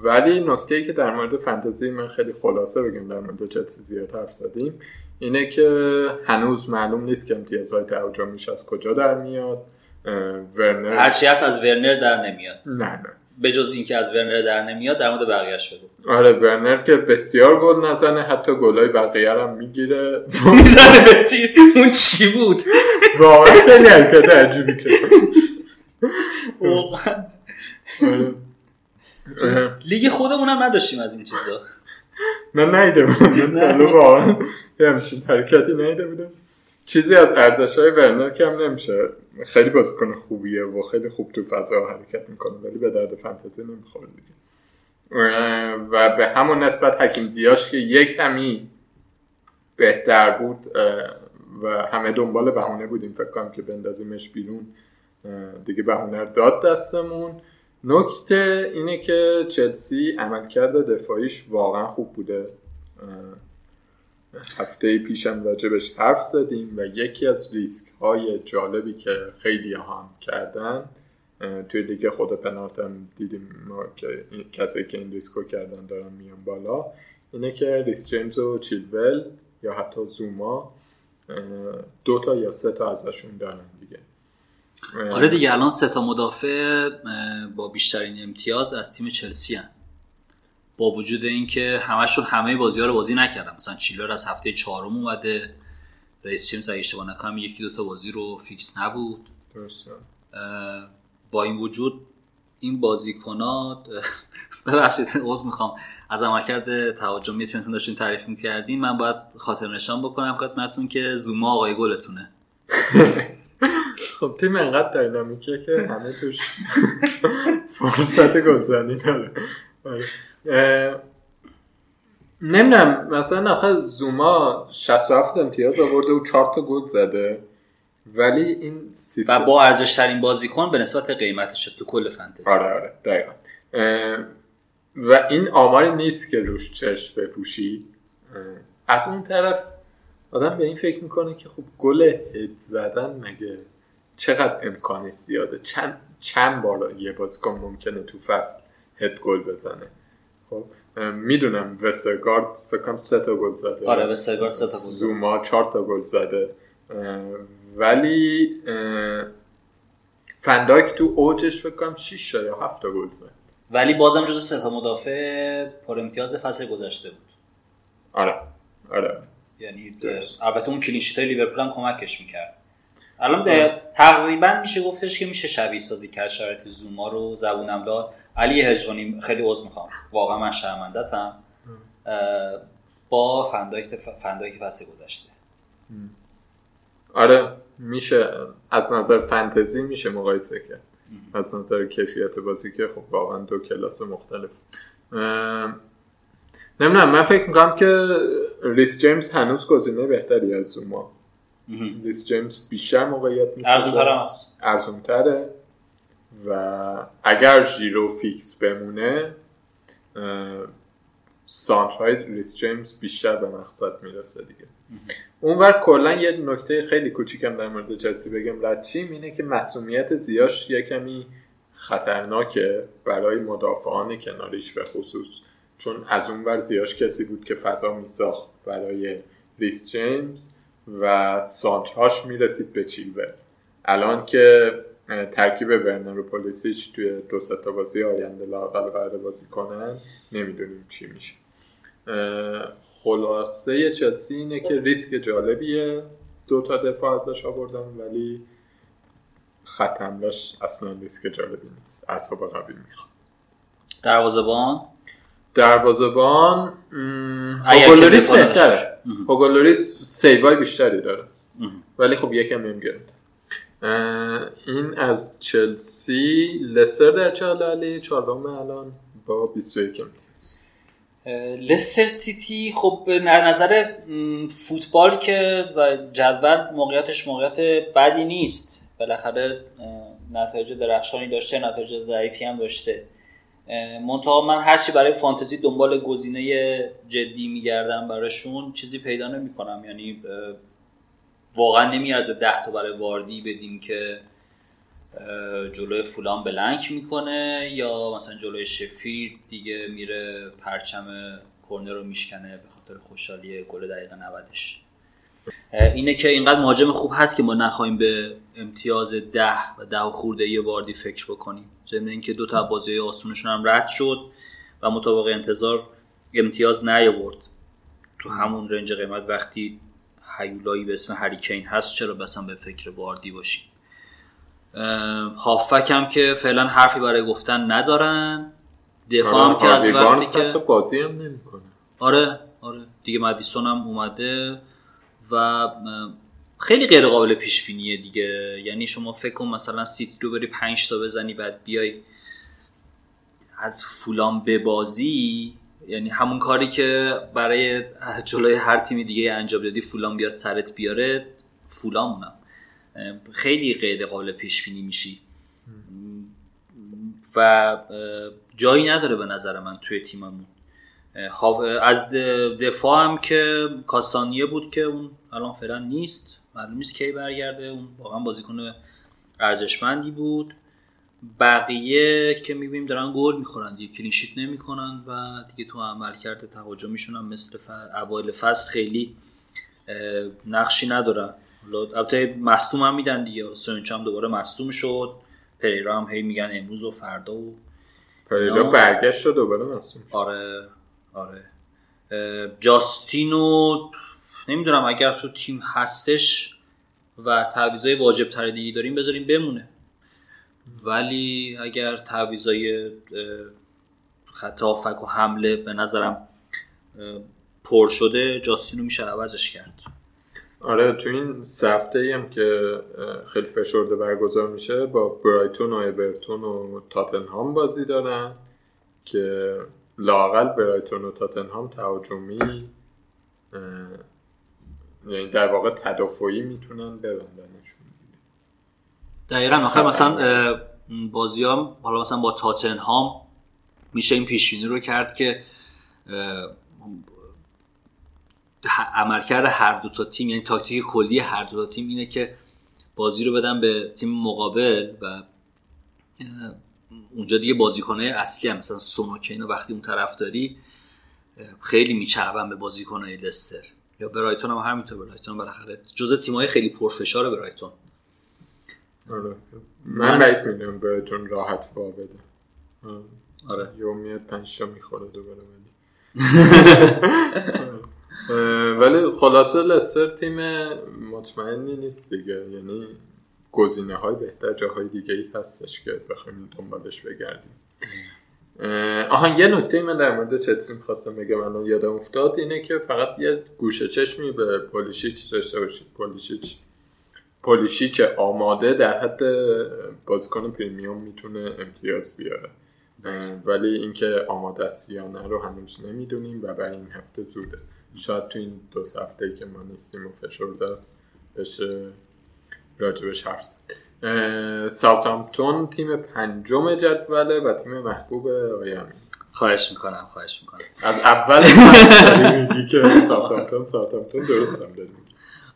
ولی نکته ای که در مورد فانتزی من خیلی خلاصه بگم در مورد چلسی زیاد حرف زدیم اینه که هنوز معلوم نیست که امتیازهای تهاجمیش از کجا در میاد. ورنر هرچی هست از ورنر در نمیاد. نه نه. به جز اینکه از ورنر در نمیاد در مورد بقیه‌اش بگو. آره ورنر که بسیار گل نزنه حتی گلای بقیه هم می‌گیره. می‌زنه به تیر. اون چی بود؟ واقعا خیلی حرکت عجیبی کرد. واقعا. آره. لیگ خودمون هم نداشتیم از این چیزا. نیده من. نه. تا واقعا. یه همچین حرکتی نیده بودم. چیزی از ارزش های ورنر کم نمیشه. خیلی بازیکن خوبیه و خیلی خوب تو فضا حرکت می‌کنه ولی به درد فانتزی نمی‌خوره دیگه. و به همون نسبت حکیم زیاش که یک کمی بهتر بود و همه دنبال بهونه بودیم. فکر کنم که بندازیمش بیرون دیگه بهونه داد دستمون. نکته اینه که چلسی عملکرد دفاعیش واقعا خوب بوده. هفته پیشم راجبش حرف زدیم و یکی از ریسک های جالبی که خیلی هم کردن توی لیگ خودمونم هم دیدیم که کسایی که این ریسکو کردن دارن میان بالا اینه که ریس جیمز و چیلول یا حتی زوما دو تا یا سه تا ازشون دارن دیگه آره دیگه الان سه تا مدافع با بیشترین امتیاز از تیم چلسی هن. با وجود اینکه همشون همه بازی ها رو بازی نکردن. مثلا چیلر از هفته چهارم اومده. رئیس چیمز اگه اشتباه نکنم یکی دو تا بازی رو فیکس نبود. با این وجود این بازیکنات ببخشید عذر می‌خوام. از عملکرد تهاجمی تیمتون داشتین تعریف می‌کردین. من باید خاطر نشان بکنم خدمتتون که زوما آقای گلتونه. خب تیم انقدر داینامیکه که همه توش فرصت گلزنی داره. اه، نمی‌دونم مثلا آخه زوما 67 امتیاز آورده و 4 تا گل زده. ولی این و سیستم با ارزش ترین بازیکن به نسبت قیمتش تو کل فانتزی. آره آره دقیقا. و این آماری نیست که روش چشم بپوشی. از اون طرف آدم به این فکر می‌کنه که خب گل هد زدن مگه چقدر امکانش زیاده؟ چند چند بار یه بازیکن ممکنه تو فصل هد گل بزنه؟ خب. می‌دونم وسترگارد فکر کنم سه تا گل زده. آره وسترگارد سه تا گل. زوما چهار تا گل زده. ولی فنداک تو اوجش فکر کنم 6 تا یا 7 تا گل زد ولی بازم جز سه تا مدافع پر امتیاز فصل گذشته بود. آره. آره. یعنی البته اون کلینشیت های لیورپول هم کمکش می‌کرد. الان ده- تقریبا میشه گفتش که میشه شبیه سازی کرد شرایط زوما رو. زبونم داد علی هجوانی خیلی عذر می‌خوام. واقعا من شرمندتم با فندایک فندایک فصل گذشته. آره میشه. از نظر فانتزی میشه مقایسه کرد. از نظر کیفیت بازی که خب واقعا دو کلاس مختلف. نمی‌دونم من فکر می‌کنم که ریس جیمز هنوز گزینه بهتری از زوما. ریس جیمز بیشتر موقعیت میشه ارزون تره و اگر ژیرو fix بمونه سانترهای ریس جیمز بیشتر به مقصد می‌رسه دیگه. اونور کلا یه نکته خیلی کوچیکم در مورد چلسی بگم. ردچیم اینه که مسئولیت زیاش یه کمی خطرناکه برای مدافعان کناریش به خصوص. چون از اونور زیاش کسی بود که فضا میساخت برای ریس جیمز. و سانتراش می‌رسید به چیلور الان که ترکیب ورنر پولیسیچ توی دو تا بازی آینده لاقل قرار بازی کنن نمی‌دونیم چی میشه. خلاصه چلسی اینه که ریسک جالبیه. دو تا دفاع ازش آوردن ولی حمله‌ش اصلا ریسک جالبی نیست. اصحاب قوی می‌خواد. دروازه‌بان؟ که هوگولوریس بهتره. هوگولوریس سیوای بیشتری داره. ولی خب یکم گرفت. این از چلسی لستر در چه حالی چهارم الان با 21 امتیاز. لستر سیتی خب به نظر فوتبال که و جدول موقعیتش موقعیت بدی نیست. بالاخره نتایج درخشانی داشته نتایج ضعیفی هم داشته. منتها من هرچی برای فانتزی دنبال گزینه جدی میگردم براشون چیزی پیدا نمی‌کنم. یعنی واقعا نمیارزه ده تا برای واردی بدیم که جلوی فولان بلنک می‌کنه یا مثلا جلوی شفید دیگه میره پرچم کرنر رو میشکنه به خاطر خوشحالی گل دقیقه 90 اینه که اینقدر مهاجم خوب هست که ما نخواهیم به امتیاز ده و ده و خورده یه واردی فکر بکنیم. ضمن اینکه دو تا بازی آسونشون هم رد شد و مطابق انتظار امتیاز نیاورد. تو همون رنج قیمت وقتی هیولایی به اسم هریکین هست چرا بسن به فکر واردی باشیم؟ هافک هم که فعلا حرفی برای گفتن ندارن. دفاع هم که از وقتی که بازی هم نمی‌کنه. آره آره. دیگه مدیسون هم اومده. و خیلی غیر قابل پیش بینیه دیگه. یعنی شما فکر کن مثلا سیتی رو بری 5 تا بزنی بعد بیای از فولان به بازی. یعنی همون کاری که برای جلوی هر تیمی دیگه انجام دادی فولان بیاد سرت بیاره فولان خیلی غیر قابل پیش بینی میشی و جایی نداره به نظر من توی تیممون. از دفاع هم که کاستانیه بود که اون الان فعلا نیست. معلوم نیست کی برگرده. اون واقعا بازیکن ارزشمندی بود. بقیه که می‌بینیم دارن گل می‌خورن دیگه. کلینشیت نمی‌کنن و دیگه تو عمل کرده تهاجمیشون هم مثل اوایل فصل خیلی نقشی ندارن. البته مصدوم هم میدن دیگه. سونچ هم دوباره مصدوم شد. پریرا هم هی میگن امروز و فردا و پریرا برگشت شد دوباره مصدوم آره. آره. جاستینو نمی‌دونم اگر تو تیم هستش و تعویضای واجب تر دیگه داریم بذاریم بمونه. ولی اگر تعویضای خط و حمله به نظرم پر شده جاستینو میشه عوضش کرد. آره تو این سفته هم که خیلی فشرده برگزار میشه با برایتون و اورتون و تاتنهام بازی دارن که لاقل برایتون و تاتنهام تهاجمی یعنی در واقع تدافعی می‌تونن ببندنشون. دقیقا آخر مثلا بازی هم حالا مثلا با تاتنهام میشه این پیشبینی رو کرد که عملکرد هر دو تا تیم یعنی تاکتیک کلی هر دو تا تیم اینه که بازی رو بدن به تیم مقابل و اونجا دیگه بازیکنه اصلی هم مثلا سونوکین وقتی اون طرف داری خیلی میچربن به بازیکنه لستر. یا برایتون هم همینطور برایتون بالاخره. جزء تیمای خیلی پرفشار برایتون. آره. من بعید می‌دونم برایتون راحت وا بده. آره. یو میاد پنج می‌خوره دوباره ولی. ولی خلاصه لستر تیم مطمئنی نیست دیگه. یعنی گزینه های بهتر جاهای دیگه ای هستش که بخوایم دنبالش بگردیم. آها یه نکته من در مورد چلسی می‌خواستم بگم الان یادم افتاد اینه که فقط یه گوشه چشمی به پولیشیچ داشته باشید. پولیشیچ پولیشیچ آماده در حد بازیکن پریمیوم می‌تونه امتیاز بیاره. ولی اینکه آماده است یا نه رو هنوز نمی‌دونیم و برای این هفته زوده. شاید تو این دو هفته که ما نیستیم و فشرده است بشه راجبش حرف زد. ساوثهامپتون تیم پنجم جدوله و تیم محبوب آیامی خواهش می‌کنم خواهش می‌کنم. از اول میگی که ساوثهامپتون ساوثهامپتون درست هم داریم.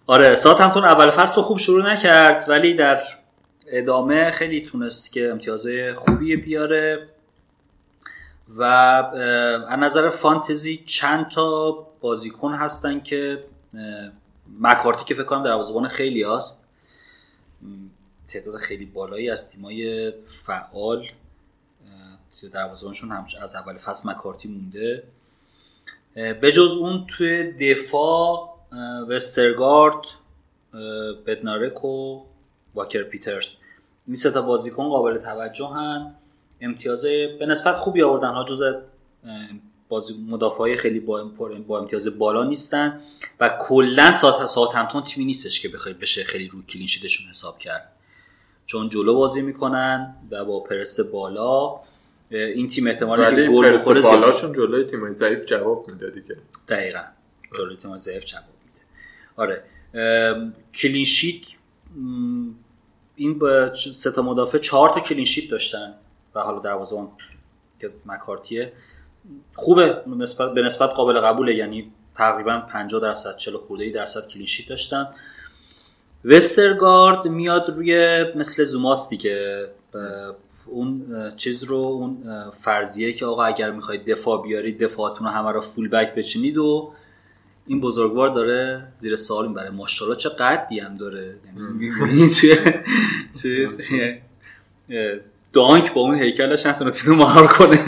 آره ساوثهامپتون اول فصل رو خوب شروع نکرد ولی در ادامه خیلی تونست که امتیازه خوبی بیاره و از نظر فانتزی چند تا بازیکن هستن که مکارتی که فکر کنم در خیلی هست تعداد خیلی بالایی از تیمای فعال دروازه‌بانشون از اول فصل مکارتی مونده. به جز اون توی دفاع وسترگارد بدنارک و واکر پیترز. این سه تا بازیکن قابل توجه هن. امتیاز به نسبت خوبی آوردن. ها جز بازی مدافعای خیلی با, با امتیاز بالا نیستن. و کلا ساعت ساعت همتون تیمی نیستش که بخواید بشه خیلی رو کلینشیدشون حساب کرد. چون جلو بازی می‌کنن و با پرس بالا این تیم احتمالی ولی که گل بخوره بالاشون جلوی تیم ضعیف جواب میده دیگه. دقیقا. جلوی تیم ضعیف جواب میده. آره. ام، کلین شیت م، این با سه تا مدافع چهار تا کلین شیت داشتن. و حالا دروازه‌بان که مکارتیه. خوبه. نسبت به نسبت قابل قبوله. یعنی تقریبا 50 درصد 40 خورده ای درصد کلین شیت داشتن. وسترگارد میاد روی مثل زوماس دیگه اون چیز رو اون فرضیه که آقا اگر می‌خواید دفاع بیارید دفاعتون رو همه رو فول بک بچینید و این بزرگوار داره زیر سوال می‌بره. ماشاءالله چه قدی هم داره. یعنی چیز؟ دانک با اون هیکلش نتونست اینو مهار کنه.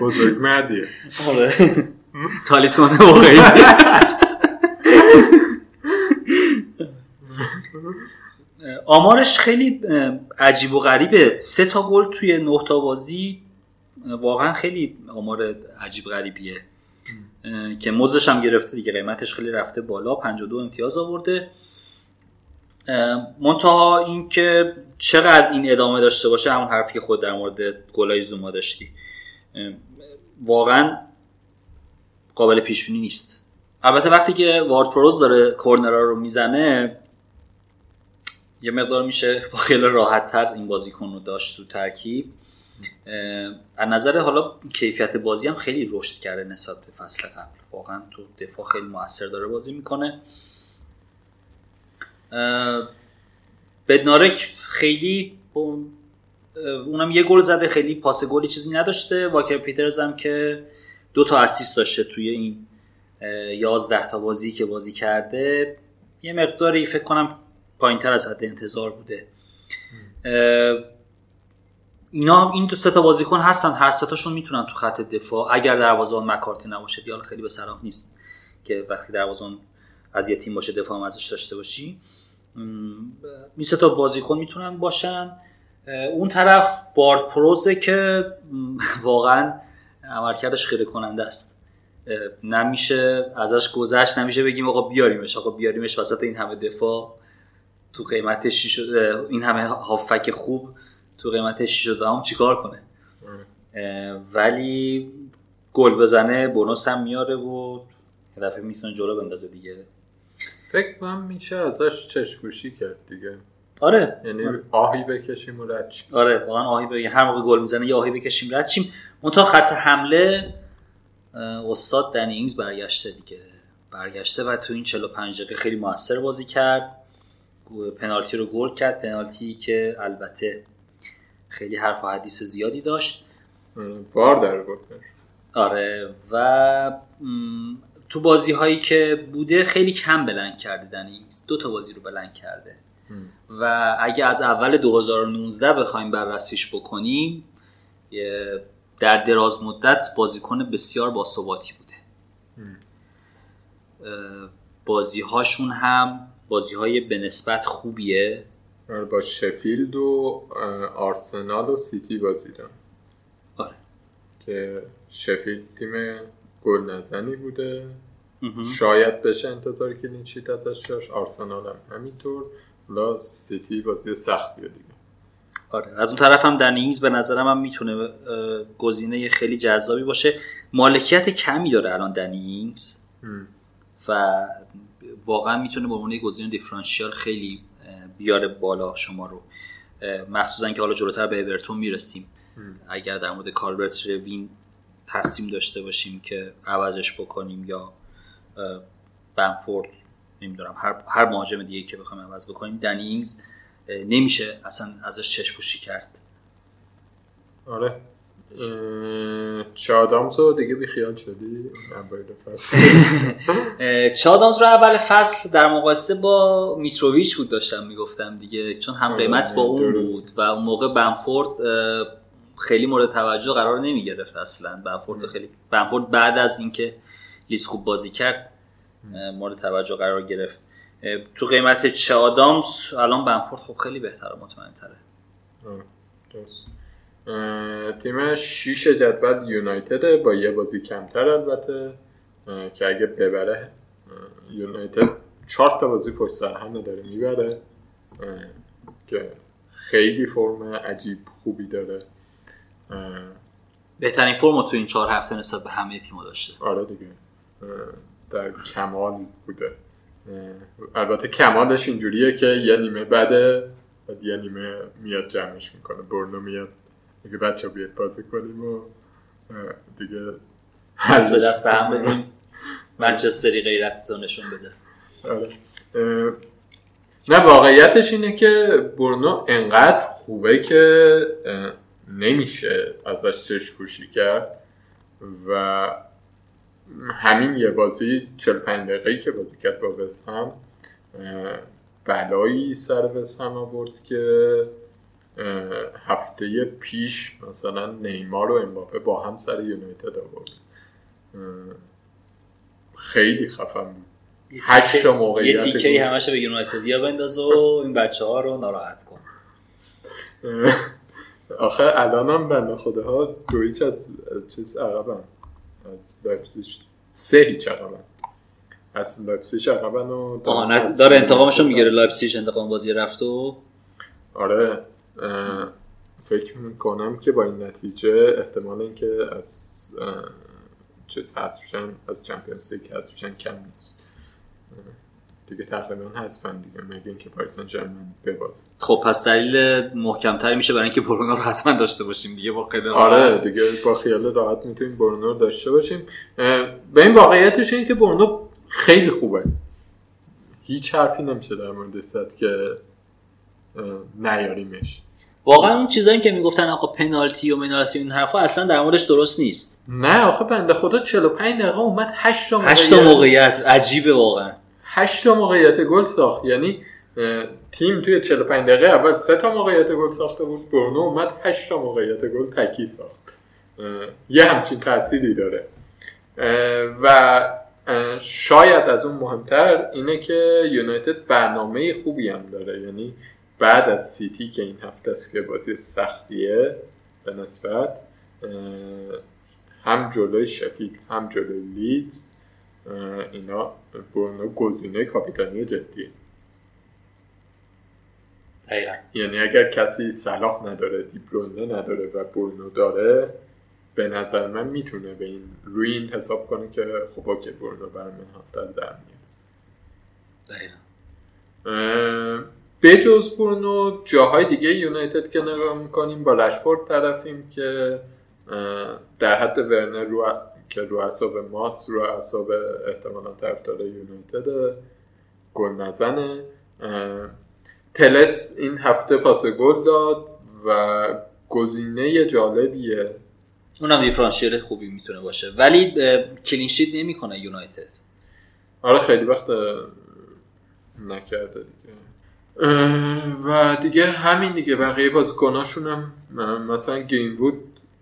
بزرگ مردیه. آره. تالیسمان واقعی. آمارش خیلی عجیب و غریبه. سه تا گل توی نه تا بازی واقعا خیلی آمار عجیب غریبیه. که مزدش هم گرفته دیگه قیمتش خیلی رفته بالا 52 امتیاز آورده. منتها اینکه چقدر این ادامه داشته باشه همون حرفی که خود در مورد گلای زوما داشتی. واقعا قابل پیش بینی نیست. البته وقتی که وارد پروز داره کورنرا رو می‌زنه یه مقدار میشه با خیلی راحت تر این بازیکن رو داشت تو ترکیب. از نظر حالا کیفیت بازی هم خیلی رشد کرده نسبت به فصل قبل. واقعا تو دفاع خیلی موثر داره بازی می‌کنه. بدنارک خیلی اونم یه گل زده خیلی پاس گلی چیزی نداشته. واکر پیترز هم که دو تا اسیست داشته توی این یازده تا بازی که بازی کرده. یه مقداری فکر کنم پایین تر از حد انتظار بوده. اینا این دو تا بازیکن هستن هر تاشون می‌تونن تو خط دفاع اگر دروازه‌بان مکارتی نباشه دیگه حالا خیلی به صلاح نیست که وقتی دروازه‌بان از یه تیم باشه دفاع هم ازش داشته باشی. این سه تا بازیکن می‌تونن باشن. اون طرف وارد پروزه که واقعا عملکردش خیره کننده است. نمیشه ازش گذشت نمیشه بگیم آقا بیاریمش آقا بیاریمش وسط این همه دفاع. تو قیمت شیش این همه هافک خوب تو قیمت 6 و چیکار کنه؟ ولی گل بزنه بونوس هم میاره و یه دفعه می‌تونه جلو بندازه دیگه. فکر کنم میشه ازش چشمپوشی کرد دیگه. آره. یعنی آره. آهی بکشیم و رد شیم. آره واقعا آهی بگیم هر موقع گل می‌زنه یه آهی بکشیم رد شیم. منتها خط حمله استاد دنی اینگز برگشته دیگه. برگشته و تو این 45 دقیقه خیلی موثر بازی کرد. پنالتی رو گل کرد پنالتی که البته خیلی حرف و حدیث زیادی داشت. وار در بود آره و تو بازی هایی که بوده خیلی کم بلند کرده دنیز دو تا بازی رو بلند کرده. و اگه از اول 2019 بخوایم بررسیش بکنیم در دراز مدت بازیکن بسیار باثباتی بوده. بازی هاشون هم بازی های به نسبت خوبیه؟ با شفیلد و آرسنال و سیتی بازی دارن آره. که شفیلد تیم گل نزنی بوده. شاید بشه انتظار clean sheet ازش داشت. آرسنال هم همینطور. حالا سیتی بازی سختیه دیگه. آره. از اون طرف هم دنینگز به نظرم هم می‌تونه گزینه خیلی جذابی باشه. مالکیت کمی داره الان دنینگز. و واقعا می‌تونه به عنوان گزینه دیفرانشیال خیلی بیاره بالا شما رو. مخصوصا که حالا جلوتر به اورتون می‌رسیم. اگر در مورد کالبرت روین تصمیم داشته باشیم که عوضش بکنیم یا بنفورد نمی‌دونم هر هر مهاجم دیگه که بخوایم عوض بکنیم دنینگز نمیشه اصلا ازش چشم پوشی کرد. آره. چادامز رو دیگه بیخیال شدی؟ اوایل فصل. چادامز رو اول فصل در مقایسه با میتروویچ بود داشتم می‌گفتم دیگه چون هم آره، قیمت با اون. بود و اون موقع بنفورد خیلی مورد توجه قرار نمی گرفت اصلا. بنفورد خیلی بنفورد بعد از اینکه لیز خوب بازی کرد مورد توجه قرار گرفت. تو قیمت چه آدامز الان بنفورد خب خیلی بهتره مطمئن تره درست. تیم شیش جدول یونایتده با یه بازی کمتر البته که اگه ببره یونایتد چهار تا بازی پشت سر همه داره می‌بره که خیلی فرم عجیب خوبی داره. بهترین فرم تو این چهار هفته نسبت به همه تیم‌ها داشته. آره دیگه. در کمال بوده. البته کمالش اینجوریه که یه نیمه بده یه نیمه میاد جمعش می‌کنه. برنو میاد. دیگه بچه بیاد بازی کنیم و دیگه دست به دست هم بدیم منچستری غیرت نشون بده آره. نه واقعیتش اینه که برنو انقدر خوبه که نمیشه ازش چشم پوشی کرد و همین یه بازی 45 دقیقه که بازی کرد با هم بلایی سر هم آورد که هفته پیش مثلا نیمار و امباپه با هم سر یونایتد آورد خیلی خفن بود. هشت موقعیت یه تیکه همش به یونایتدیا بنداز و این بچه ها رو ناراحت کن. آخه الان هم بنده خدا ها دو هیچ از چیز عقبن. از لایپزیش سه هیچ عقبن. از لایپزیش عقبن و داره انتقامشون می‌گیره. لایپزیش انتقام بازی رفت و آره. فکر می‌کنم که با این نتیجه احتمال اینکه از چیز حذفشن از Champions League حذفشن کم نیست. دیگه تقریبا حذفن دیگه میگه اینکه پاریس سن ببازه. خب پس دلیل محکمتری میشه برای اینکه برونو رو حتما داشته باشیم دیگه با خیال آره دیگه با خیال راحت می‌تونیم برونو رو داشته باشیم. به این واقعیتش اینه که برونو خیلی خوبه. هیچ حرفی نمیشه در مورد زد که نیاریمش. واقعا اون چیزایی که می‌گفتن آقا پنالتی و منالتی این حرفا اصلا در موردش درست نیست. نه آخه بنده خدا 45 دقیقه اومد 8 تا موقعیت 8 تا موقعیت عجیبه واقعا. 8 تا موقعیت گل ساخت. یعنی تیم توی 45 دقیقه اول 3 تا موقعیت گل ساخته بود برونو اومد 8 تا موقعیت گل تکی ساخت. یه همچین تأثیری داره. و شاید از اون مهمتر اینه که یونایتد برنامه خوبی هم داره. یعنی بعد از سیتی که این هفته است که بازی سختیه به نسبت هم جلوی شفید هم جلوی لیدز اینا برونو گزینه کاپیتانی جدیه. یعنی اگر کسی صلاح نداره دیپلونه نداره و برونو داره به نظر من می‌تونه به این روی این حساب کنه که خب اوکی برونو برای من هفته در میاد بجز برونو جاهای دیگه یونایتد که نگاه می‌کنیم با رشفورد طرفیم که در حد ورنر رو که رو اصاب ماست رو اصاب احتمالا طرفدار یونایتد گل نزنه تلس این هفته پاس گل داد و گزینه جالبیه. اونم دیفرانشیل خوبی می‌تونه باشه. ولی کلینشیت نمی‌کنه یونایتد. آره خیلی وقت نکرده و دیگه همین دیگه بقیه بازیکناشون هم مثلا گرینوود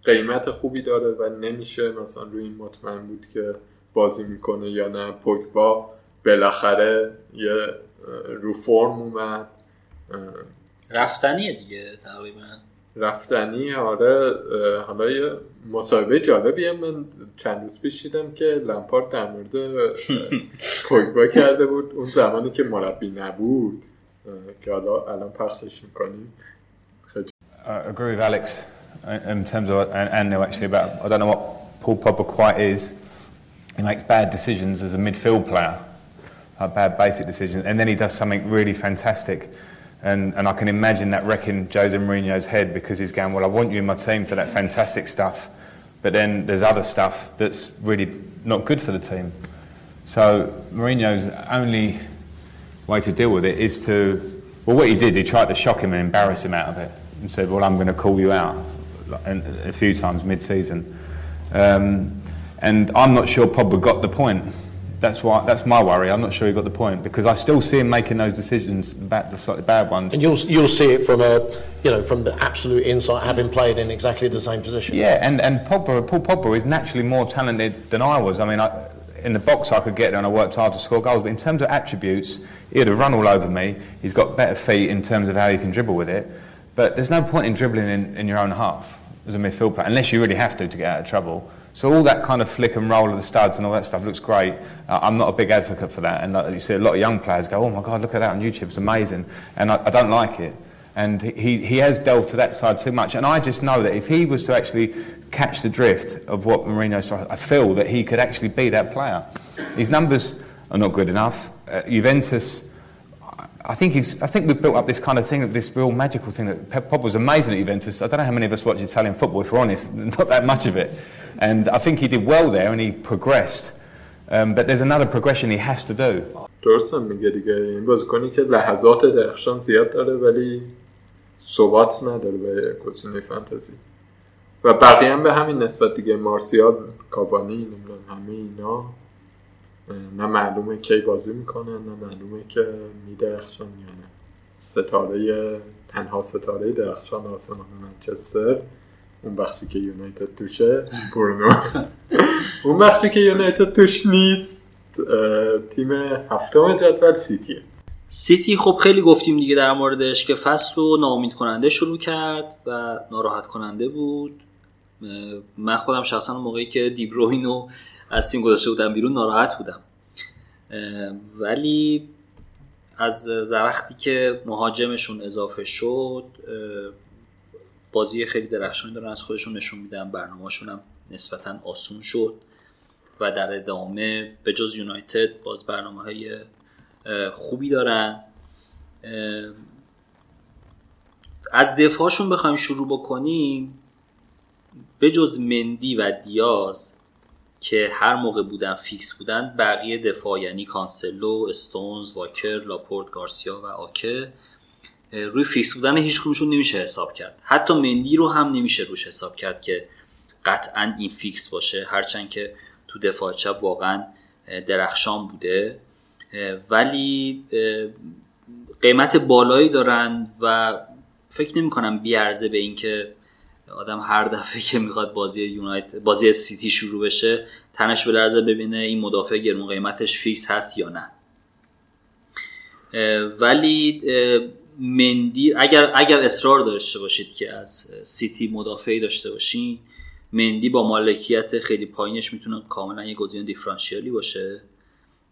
قیمت خوبی داره و نمیشه مثلا روی این مطمئن بود که بازی می‌کنه یا نه. پوگبا بالاخره یه رو فرم اومد. رفتنیه دیگه تقریبا. رفتنی آره. حالا یه مصاحبه جالبیه من چند روز پیش دیدم که لمپارد در مورد پوگبا کرده بود. اون زمانی که مربی نبود. که حالا الان پخشش میکنیم I agree with Alex in terms of and, and actually about I don't know what Paul Pogba quite is. He makes bad decisions as a midfield player, like bad basic decisions, and then he does something really fantastic. And, and I can imagine that wrecking Jose Mourinho's head because he's going, well, I want you in my team for that fantastic stuff, but then there's other stuff that's really not good for the team. So Mourinho's only way to deal with it is to, well, what he did, he tried to shock him and embarrass him out of it and said, well, I'm going to call you out and a few times mid-season. Um, and I'm not sure Pogba got the point. That's why. That's my worry. I'm not sure he got the point because I still see him making those decisions, about the slightly bad ones. And you'll you'll see it from a you know from the absolute insight, having played in exactly the same position. Yeah, and and Pogba, Paul Pogba is naturally more talented than I was. I mean, I, in the box I could get there and I worked hard to score goals, but in terms of attributes, he'd have run all over me. He's got better feet in terms of how he can dribble with it. But there's no point in dribbling in, in your own half as a midfield player, unless you really have to to get out of trouble. So all that kind of flick and roll of the studs and all that stuff looks great. Uh, I'm not a big advocate for that, and you see a lot of young players go, "Oh my God, look at that on YouTube! It's amazing," and I, I don't like it And he, he has delved to that side too much. And I just know that if he was to actually catch the drift of what Mourinho's, I feel that he could actually be that player. His numbers are not good enough. Uh, Juventus, I think, he's, I think we've built up this kind of thing, this real magical thing that Pep Pop was amazing at Juventus. I don't know how many of us watch Italian football, if we're honest, not that much of it. And I think he did well there and he progressed. Um, but there's another progression he has to do. درسته میگه دیگه این بازیکنی که لحظات درخشان زیاد داره ولی ثبات نداره به گزینه فانتزی. و بقیه هم به همین نسبت دیگه مارسیال کاوانی نمی‌دونم همه اینا نه معلومه کی بازی می‌کنن نه معلومه که میدرخشان یا نه. ستاره تنها ستاره درخشان آسمان منچستر اون بخشی که یونایتد توشه برونو. اون بخشی که یونایتد توش نیست تیم هفتم جدول سیتیه. سیتی خب خیلی گفتیم دیگه در موردش که فصل رو ناامید کننده شروع کرد و ناراحت کننده بود. من خودم شخصا موقعی که دیبروین رو از تیم گذاشته بودم بیرون ناراحت بودم. ولی از وقتی که مهاجمشون اضافه شد بازی خیلی درخشانی دارن از خودشون نشون میدن برنامهشون هم نسبتا آسون شد و در ادامه به جز یونایتد باز برنامه های خوبی دارن. از دفاعشون بخوایم شروع بکنیم. به جز مندی و دیاز که هر موقع بودن fix بودن بقیه دفاع یعنی کانسلو، استونز، واکر، لاپورت، گارسیا و آکه روی fix بودن هیچ کدومشون نمیشه حساب کرد. حتی مندی رو هم نمیشه روش حساب کرد که قطعا این fix باشه. هرچند که تو دفاع چپ واقعا درخشان بوده. ولی قیمت بالایی دارن و فکر نمی کنم بیارزه به اینکه آدم هر دفعه که می‌خواد بازی یونایتد بازی سیتی شروع بشه تنش به لرزه ببینه این مدافع گرون قیمتش fix هست یا نه. ولی مندی اگر اگر اصرار داشته باشید که از سیتی مدافعی داشته باشین مندی با مالکیت خیلی پایینش می‌تونه کاملا یه گزینه دیفرانشیالی باشه.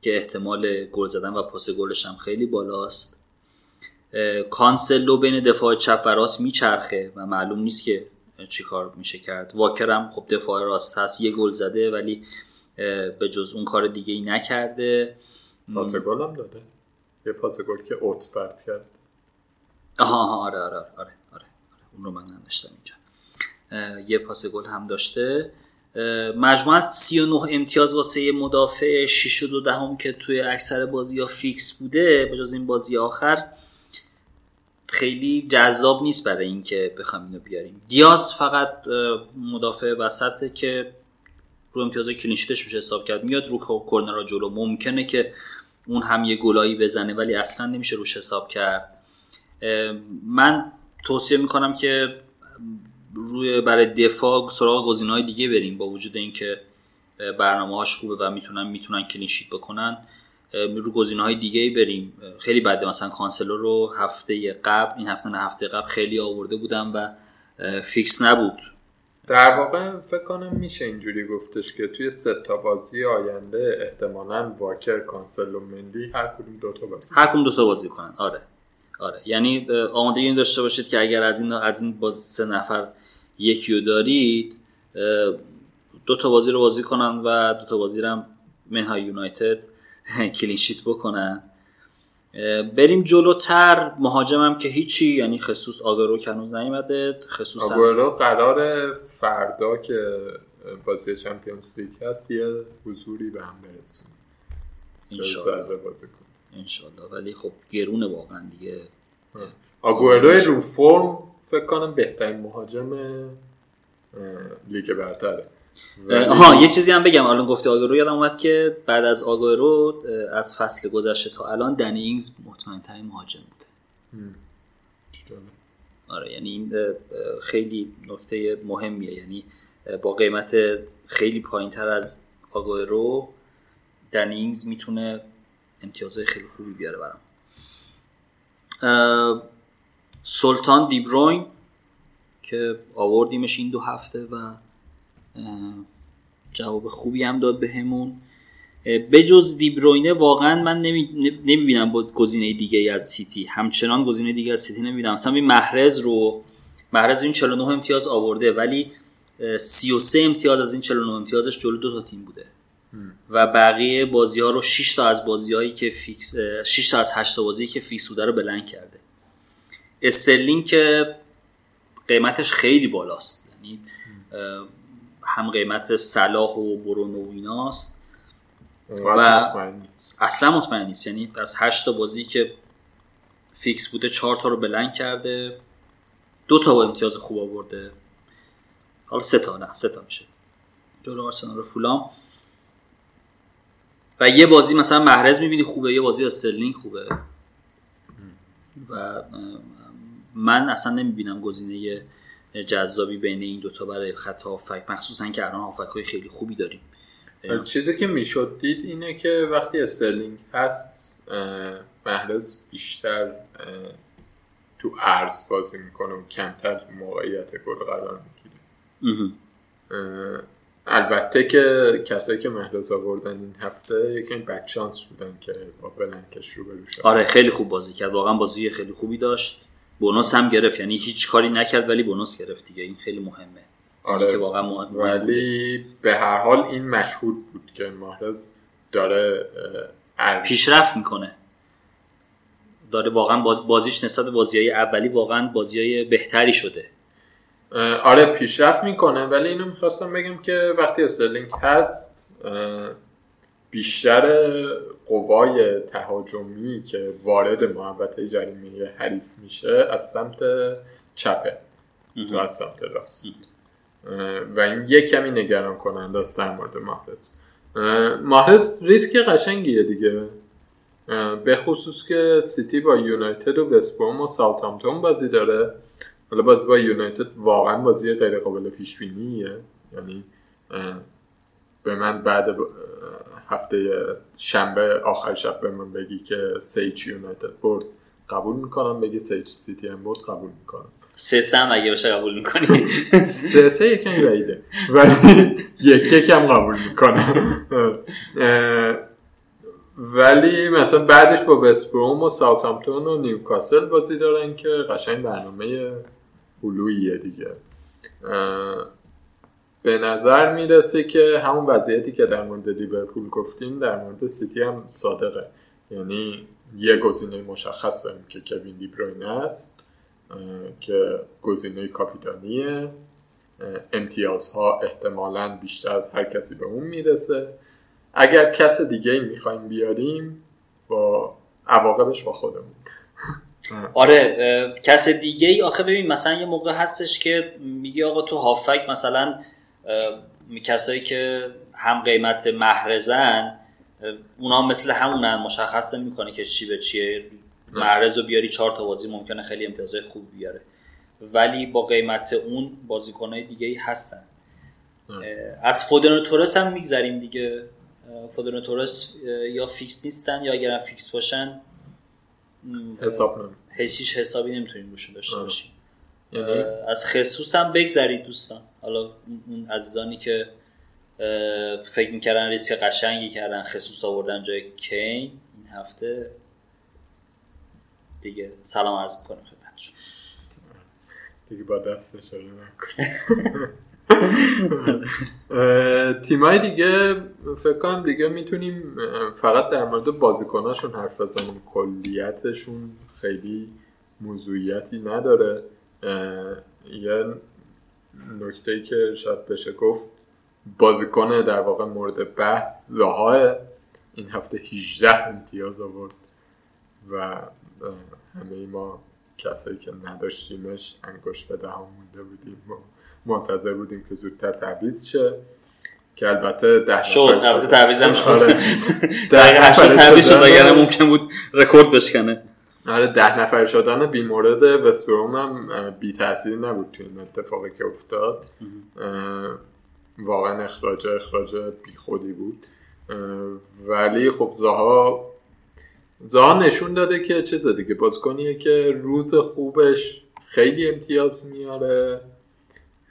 که احتمال گل زدن و پاس گلش هم خیلی بالاست. کانسلو بین دفاع چپ و راست میچرخه و معلوم نیست که چی کار میشه کرد. واکرم خب دفاع راست هست یه گل زده ولی به جز اون کار دیگه ای نکرده. پاس گل هم داده. یه پاس گل که اوت پرت کرد. آها آره آره آره آره, آره. اون رو من نوشتم اینجا. یه پاس گل هم داشته. مجموعا 39 امتیاز واسه مدافع 6 و دو دهم که توی اکثر بازی ها fix بوده به جز این بازی آخر خیلی جذاب نیست برای اینکه بخوام اینو بیاریم. دیاز فقط مدافع وسطه که رو امتیاز clean sheet ش میشه حساب کرد. میاد رو کورنرا جلو. ممکنه که اون هم یه گلایی بزنه ولی اصلا نمیشه روش حساب کرد. من توصیه می‌کنم که روی برای دفاع سراغ گزینه‌های دیگه بریم با وجود اینکه برنامه هاش خوبه و می‌تونن می‌تونن clean sheet بکنن. رو گزینه های دیگه بریم خیلی بده. مثلا کانسلو رو هفته قبل این هفته نه هفته قبل خیلی آورده بودم و fix نبود. در واقع فکر کنم میشه اینجوری گفتش که توی سه تا بازی آینده احتمالا واکر کانسلو مندی هر کدوم دو تا بازی هر کدوم دو تا بازی کنن. آره. آره. یعنی آماده این داشته باشید که اگر از این از این باز سه نفر یکی رو دارید دو تا بازی رو بازی کنن و دو تا بازی رو هم منهای یونایتد کلینشیت بکنن. بریم جلوتر. مهاجمم که هیچی یعنی خصوص آگرو که هنوز نیومده خصوص آگرو قرار فردا که بازی چمپیونز لیگ هست یه حضوری به هم برسون انشالله. انشالله. ولی خب گرونه واقعا دیگه. آگورو رو فرم فکر کنم بهترین مهاجم لیگ برتره. آها یه چیزی هم بگم. الان گفته آگورو یادم اومد که بعد از آگورو از فصل گذشته تا الان دنی اینگز مطمئن ترین مهاجم بوده. آره یعنی این خیلی نکته مهمیه. یعنی با قیمت خیلی پایین تر از آگورو دنینگز می‌تونه امتیازهای خیلی خوبی بیاره برام. سلطان دیبروین که آوردیمش این دو هفته و جواب خوبی هم داد بهمون. به جز دیبروینه واقعا من نمی‌بینم با گزینه دیگه از سیتی. همچنان گزینه دیگه از سیتی نمی‌بینم. مثلا این محرز رو محرز این 49 امتیاز آورده ولی 33 امتیاز از این 49 امتیازش جلو دو تا تیم بوده. و بقیه بازی ها رو 6 تا از بازی هایی که fix 6 تا از 8 تا بازی که fix بوده رو blank کرده. استرلینگ که قیمتش خیلی بالاست. یعنی هم قیمت صلاح و برونو و ایناست و اصلا مطمئن نیست. یعنی از 8 تا بازی که fix بوده 4 تا رو blank کرده دو تا با امتیاز خوب آورده. حالا سه تا نه سه تا میشه. جلو آرسنال و فولام. و یه بازی مثلا محرز می‌بینی خوبه یه بازی استرلینگ خوبه. و من اصلا نمی‌بینم گزینه جذابی بین این دوتا برای خط هافک. مخصوصا که الان هافک های خیلی خوبی داریم. چیزی که می‌شد دید اینه که وقتی استرلینگ هست محرز بیشتر تو ارز بازی می‌کنه و کمتر موقعیت گل قرار می‌گیره. البته که کسایی که محرز آوردن این هفته یکی بک چانس بودن که با بلنکش رو آره خیلی خوب بازی کرد. واقعا بازی خیلی خوبی داشت. بونوس هم گرفت. یعنی هیچ کاری نکرد ولی بونوس گرفت دیگه. این خیلی مهمه. آره. که واقعا مهم ولی به هر حال این مشهود بود که محرز داره پیشرفت می‌کنه. داره واقعا بازیش نسبت به بازی های اولی واقعا بازی های بهتری شده. آره پیشرفت می‌کنه. ولی اینو می‌خواستم بگم که وقتی استرلینگ هست بیشتر قوای تهاجمی که وارد محبت جریمه حریف میشه از سمت چپه و از سمت راست. و این یک کمی نگران کننده است در مورد محرز محرز ریسک قشنگیه دیگه. به خصوص که سیتی با یونایتد و وستبروم و ساوثهامپتون بازی داره. حالا بازی با یونایتد واقعا بازی غیر قابل پیش بینیه یعنی به من بعد هفته شنبه آخر شب به من بگی که سه هیچ یونایتد برد قبول می‌کنم. بگی سه هیچ سیتی هم برد قبول می‌کنم. سه سه هم اگه باشه قبول می‌کنی. سه سه یکم بعیده. ولی یک یک هم قبول می‌کنم. ولی مثلا بعدش با وستبروم و ساوثهامپتون و نیوکاسل بازی دارن که قشنگ برنامه هلویه دیگه. به نظر می‌رسه که همون وضعیتی که در مورد لیورپول گفتیم در مورد سیتی هم صادقه. یعنی یه گزینه مشخص داریم که کوین دیبروینه است که گزینه کاپیتانیه. امتیازها احتمالا بیشتر از هر کسی به اون می‌رسه. اگر کس دیگه ای می‌خوایم بیاریم با عواقبش با خودمون. آره کس دیگه ای آخه ببین مثلا یه موقع هستش که میگه آقا تو هافک مثلا کسایی که هم قیمت محرزن اونا مثل همونن مشخص نمی‌کنه که چی به چیه. محرز رو بیاری چهار تا بازی ممکنه خیلی امتیازهای خوب بیاره. ولی با قیمت اون بازیکنهای دیگه ای هستن از فودن و تورس هم میگذریم دیگه. فودن و تورس یا فیکس نیستن یا اگر فیکس باشن حساب هیچ حسابی نمی‌تونیم روشون داشته باشیم. یعنی؟ از خسوس هم بگذرید دوستان. حالا اون عزیزانی که فکر می‌کردن ریسک قشنگی کردن خصوص آوردن جای کین این هفته دیگه سلام عرض می‌کنم خدمتشون دیگه با دست اشاره تیمای دیگه فکر کنم دیگه می‌تونیم فقط در مورد بازیکناشون حرف بزنیم. کلیتشون خیلی موضوعیتی نداره. یه نکته ای که شاید بشه گفت بازیکن در واقع مورد بحث زاها این هفته 18 امتیاز آورد و همه ما کسایی که نداشتیمش انگوش به دهان مونده بودیم و منتظر بودیم که زودتر تعویض شه که البته ده شد. البته تعویض هم شد. آره. دقیقه هشت تعویض شد اگر ممکن بود رکورد بشکنه. آره ده نفر شدن بی مورد وستبروم هم بی تاثیر نبود تو این اتفاقی که افتاد. واقعا اخراج اخراج بی خودی بود ولی خب زها زها نشون داده که چه دیگه بازیکنیه که روز خوبش خیلی امتیاز میاره.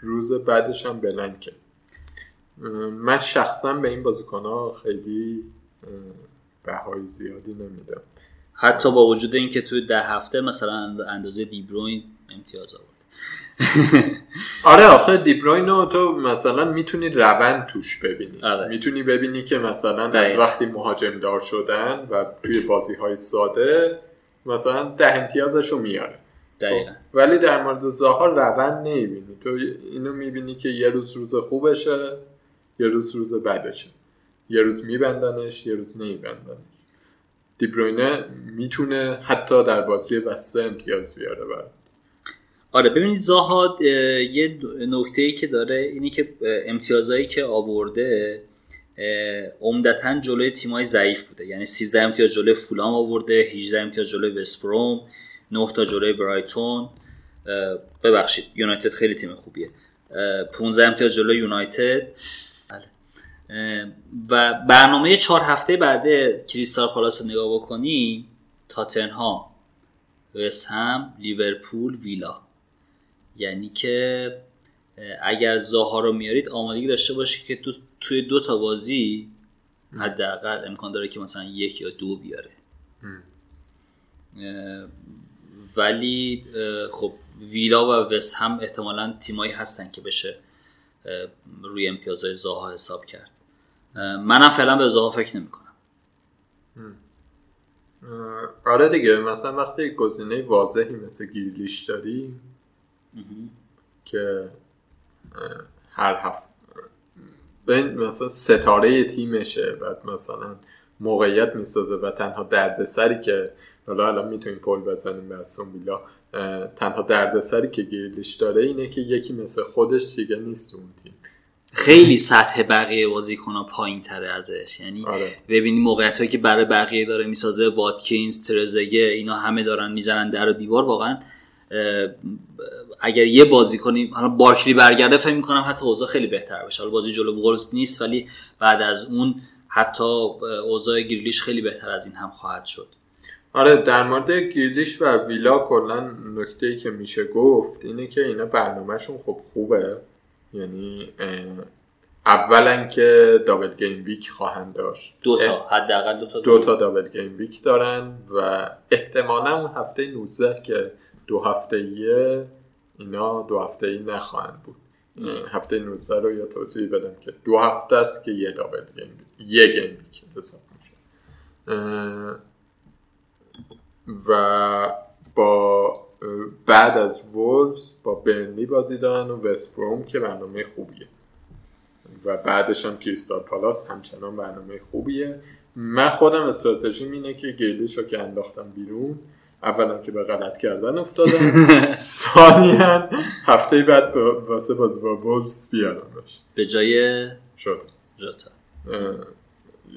روز بعدش هم بلنکه. من شخصا به این بازیکن ها خیلی بهای زیادی نمیدم. حتی با وجود اینکه توی ده هفته مثلا اندازه دیبروین امتیاز آورد. آره آخه دیبروینو تو مثلا می‌تونی روند توش ببینی. آره. می‌تونی ببینی که مثلا از دقیقا. وقتی مهاجم دار شدن و توی بازی های ساده مثلا ده امتیازش رو میاره دقیقا. خب، ولی در مورد زاها روند نمی‌بینی. تو اینو می‌بینی که یه روز روز خوبشه یه روز روز بدشه. یه روز میبندنش یه روز نمیبندنش. دیبروینه می‌تونه حتی در بازی بسته امتیاز بیاره برات آره ببینید زاها اه، یه نکته ای که داره اینی که امتیازایی که آورده عمدتا جلوی تیمای ضعیف بوده. یعنی 13 امتیاز جلوی فولام آورده 18 امتیاز جلوی وستبروم 9 تا جلوی برایتون. ببخشید یونایتد خیلی تیم خوبیه. اه، 15 امتیاز جلوی یونایتد. و برنامه چهار هفته بعد کریستال پالاس رو نگاه بکنی تاتنهام وست هم لیورپول ویلا. یعنی که اگر زاها رو میارید آمادگی داشته باشید که تو توی دو تا بازی حداقل امکان داره که مثلا یک یا دو بیاره. ولی خب ویلا و وست هم احتمالا تیمایی هستن که بشه روی امتیازهای زاها حساب کرد. منم فعلا به زاها فکر نمی کنم اه، آره دیگه مثلا وقتی گزینه واضحی مثل گیرلیش داری که هر هفته ببین مثلا ستاره تیمشه بعد مثلا موقعیت می‌سازه و تنها دردسری که حالا الان می‌تونیم پل بزنیم به اه، تنها دردسری که گیرلیش داره اینه که یکی مثل خودش دیگه نیست اون تیم. خیلی سطح بقیه بازیکن‌ها پایین تره ازش. یعنی آره. ببینی موقعیت هایی که برای بقیه داره می‌سازه واتکینز ترزگه اینا همه دارن می‌زنن در و دیوار. واقعا اگر یه بازی کنیم حالا بارکلی برگرده فکر می‌کنم حتی اوضاع خیلی بهتر بشه حالا بازی جلو وولز نیست ولی بعد از اون حتی اوضاع گریلیش خیلی بهتر از این هم خواهد شد. آره در مورد گریلیش و ویلا کلا نکته ای که میشه گفت اینه که اینا برنامهشون خب خوبه. یعنی اولا که double game week خواهند داشت. دو تا حداقل دو تا دو تا double game week دارن و احتمالا اون هفته 19 که دو هفته ایه اینا دو هفته ای نخواهند بود. هفته 19 رو یا توضیح بدم که دو هفته است که یه double game week یه game week حساب میشه. و با بعد از وولفز با برنلی بازی دارن و وست بروم که برنامه خوبیه. و بعدش هم کریستال پالاس همچنان برنامه خوبیه. من خودم استراتژیم اینه که گریلیش رو که انداختم بیرون اولا که به غلط کردن افتادم. ثانیا هفته بعد با- واسه بازی با وولفز بیارمش. به جای شد جوتا.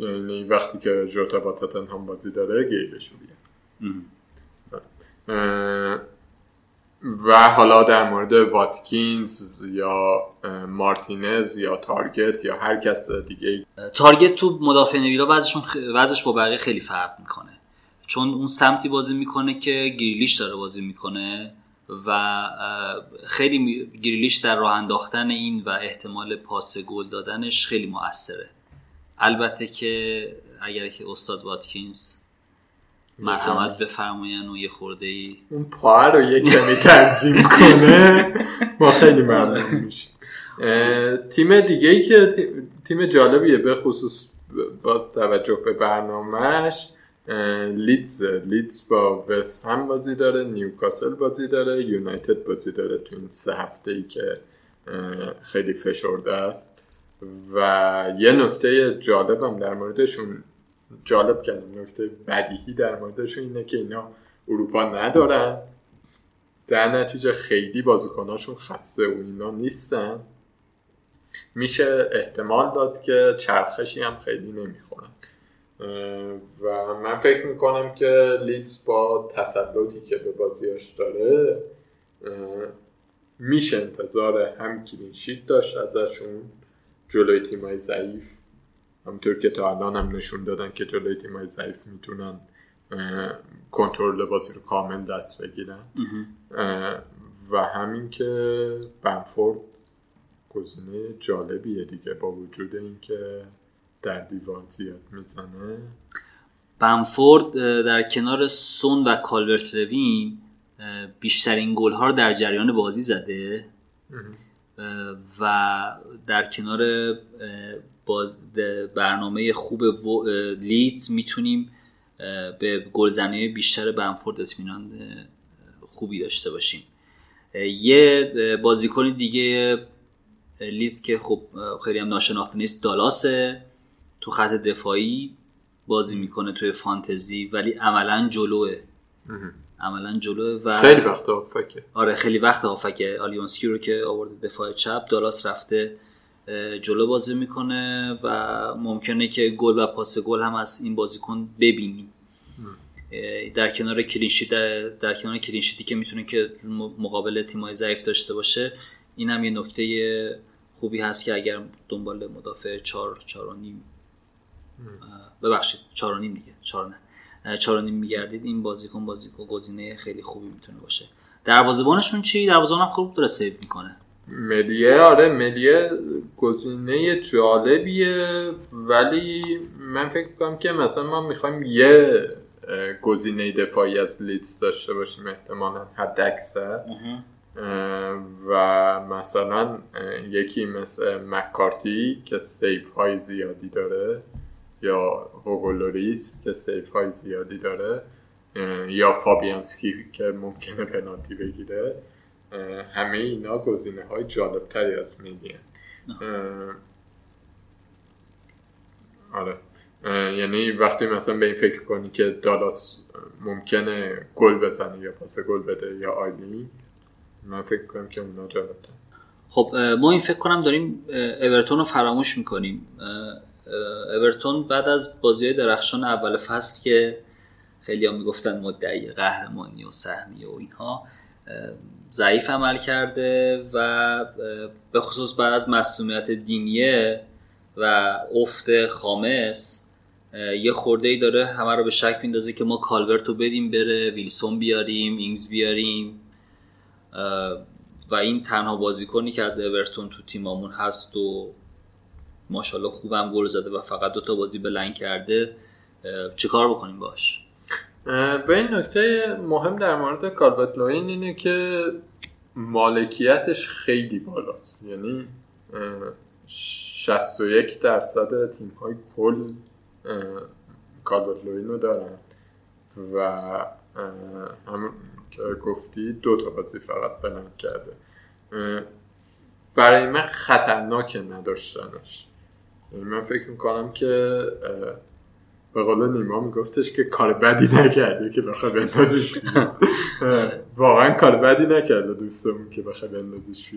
یعنی وقتی که جوتا با تاتنهام بازی داره گیلش رو بیار. اه، و حالا در مورد واتکینز یا مارتینز یا تارگت یا هر کس دیگه تارگت تو مدافع ویلا وضعشون. وضعش با بقیه خیلی فرق می‌کنه چون اون سمتی بازی می‌کنه که گریلیش داره بازی می‌کنه و خیلی گریلیش در راه انداختن این و احتمال پاس گل دادنش خیلی موثره البته که اگر که استاد واتکینز مرحمت بفرماین و یه خورده ای اون پا رو یک کمی تنظیم کنه. ما خیلی ممنون میشیم. تیم دیگه ای که تی- تیم جالبیه به خصوص با توجه به برنامهش لیدز. لیدز با وست هم بازی داره نیوکاسل بازی داره یونایتد بازی داره تو این سه هفته ای که خیلی فشرده است. و یه نکته جالبم در موردشون جالب کردم. نکته بدیهی در موردشون اینه که اینا اروپا ندارن. در نتیجه خیلی بازیکناشون خسته و اینا نیستن. میشه احتمال داد که چرخشی هم خیلی نمی‌خورن. و من فکر می‌کنم که لیدز با تسلطی که به بازیاش داره میشه انتظار هم کلینشیت داشت ازشون جلوی تیمای ضعیف. همونطور که تا الان هم نشون دادن که جلوی تیمای ضعیف می‌تونن کنترل بازی رو کامل دست بگیرن. و همین که بنفورد گزینه جالبیه دیگه با وجود اینکه در دیوار زیاد می‌زنه. بمفورد در کنار سون و کالورت روین بیشترین گل ها رو در جریان بازی زده. و در کنار باز برنامه خوب لیدز می‌تونیم به گلزنی بیشتر بنفورد اطمینان خوبی داشته باشیم. یه بازیکن دیگه لیدز که خب خیلی هم ناشناخته نیست دالاسه تو خط دفاعی بازی می‌کنه توی فانتزی ولی عملا جلوه. عملا جلوه و خیلی وقت هافبکه. آره خیلی وقت هافبکه. آلیوسکی رو که آورده دفاع چپ دالاس رفته. جلو بازی می‌کنه و ممکنه که گل و پاس گل هم از این بازیکن ببینیم. در کنار clean sheet در, در کنار clean sheet ی که می‌تونه که مقابل تیمای ضعیف داشته باشه این هم یه نکته خوبی هست که اگر دنبال مدافع چار چار نیم ببخشید چار نیم دیگه چار نه چار میگردید این بازیکن بازیکن گزینه خیلی خوبی می‌تونه باشه. دروازه‌بانشون چی؟ دروازه‌بان هم خوب داره سیو می‌کنه. ملیه آره ملیه گزینه جالبیه ولی من فکر کنم که مثلا ما می‌خوایم یه گزینه دفاعی از لیدز داشته باشیم احتمالا حد اکثر و مثلا یکی مثل مکارتی که save های زیادی داره یا هوگو لوریس که save های زیادی داره یا فابیانسکی که ممکنه پنالتی بگیره. همه اینا گزینه های جالب تری از میدین آره. یعنی وقتی مثلا به این فکر کنی که دالاس ممکنه گل بزنه یا پاس گل بده یا آیلی من فکر کنم که اونا جالب خب ما این فکر کنم داریم اورتون رو فراموش می‌کنیم. اورتون بعد از بازی درخشان اول فصل که خیلی هم می‌گفتن مدعی قهرمانی و سهمی و اینها ضعیف عمل کرده و به خصوص بعد از مصومیت دینیه و افت خامس یه خورده ای داره همه رو به شک میندازه که ما کالورتو بدیم بره ویلسون بیاریم اینگز بیاریم. و این تنها بازیکنی که از اورتون تو تیمامون هست و ماشاءالله خوبم گل زده و فقط دوتا بازی بلنگ کرده چیکار بکنیم باش؟ به این نکته مهم در مورد کالبت لوین اینه که مالکیتش خیلی بالاست. یعنی 61 درصد تیم های کل کالبت لوین رو دارن و هم که گفتی دو تا بازی فقط بلند کرده. برای من خطرناک نداشتنش. یعنی من فکر می‌کنم که به قول نیما میگفتش که کار بدی نکرده که بخواه بندازش واقعا کار بدی نکرده دوستمون که بخواه بندازش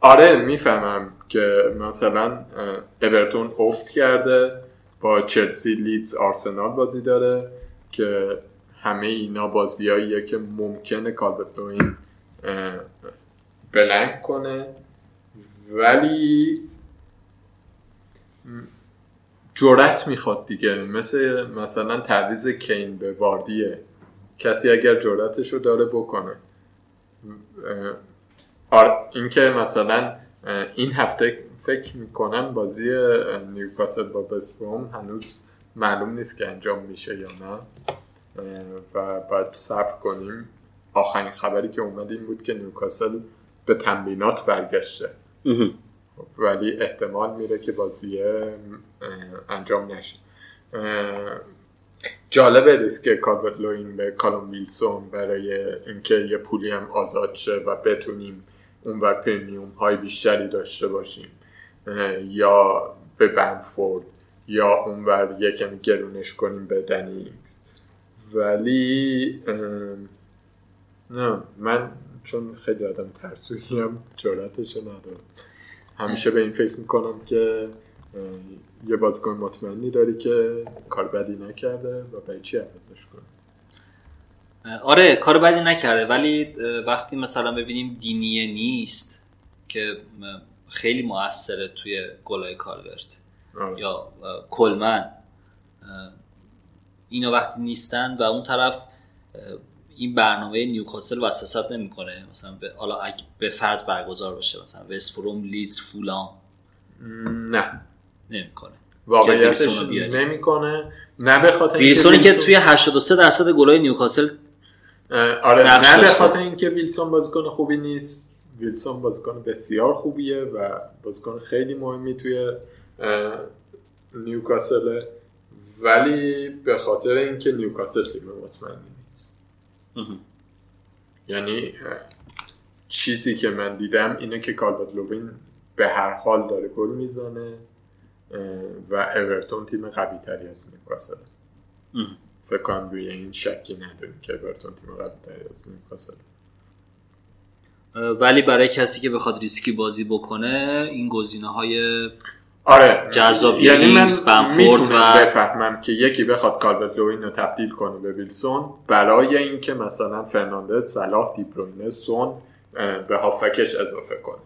آره می‌فهمم که مثلا ابرتون افت کرده با چلسی لیدز آرسنال بازی داره که همه اینا بازیاییه که ممکنه کالبتوین بلنگ کنه. ولی جرأت می‌خواد دیگه. مثل مثلا تعویز کین به واردیه. کسی اگر جرأتش رو داره بکنه. اینکه مثلا این هفته فکر می‌کنم بازی نیوکاسل با بسبروم هنوز معلوم نیست که انجام میشه یا نه. و باید صبر کنیم. آخرین خبری که اومد این بود که نیوکاسل به تمرینات برگشته. ولی احتمال میره که بازی انجام نشه. جالبه ریسک که کالورت لوین به کالوم ویلسون برای اینکه یه پولی هم آزاد شه و بتونیم اونور premium های بیشتری داشته باشیم. یا به بمفورد یا اونور یکم گرونش کنیم به دنی ولی نه من چون خیلی آدم ترسویی هم جراتش ندارم. همیشه به این فکر می‌کنم که یه بازیکن مطمئنی داری که کار بدی نکرده و به چی عوضش کنه آره کار بدی نکرده ولی وقتی مثلا ببینیم دینیه نیست که خیلی موثره توی گلای کالورت آره. یا کلمن اینا وقتی نیستن و اون طرف این برنامه نیوکاسل وسوسات نمی‌کنه. مثلا به حالا به فرض برگزار باشه مثلا وستبروم لیز فولام نه. نمی‌کنه. واقعیتش. نمی‌کنه. نه به خاطر ویلسونی که توی 83 درصد گلای نیوکاسل آره نه به. خاطر اینکه ویلسون بازیکن خوبی نیست. ویلسون بازیکن بسیار خوبیه و بازیکن خیلی مهمی توی نیوکاسل ولی به خاطر اینکه نیوکاسل تیم مطمئنی. یعنی چیزی که من دیدم اینه که کالورت لوین به هر حال داره گل می‌زنه و اورتون تیم قوی تری از نیوکاسل. فکر کنم روی این شکی نداریم که اورتون تیم قوی تری از نیوکاسل. ولی برای کسی که بخواد ریسکی بازی بکنه این گزینه های آره. جذاب یعنی من می‌تونم و- بفهمم که یکی بخواد کالبرت لوین رو تبدیل کنه به ویلسون برای اینکه مثلا فرناندز صلاح دیبروینه سون به هافکش اضافه کنه.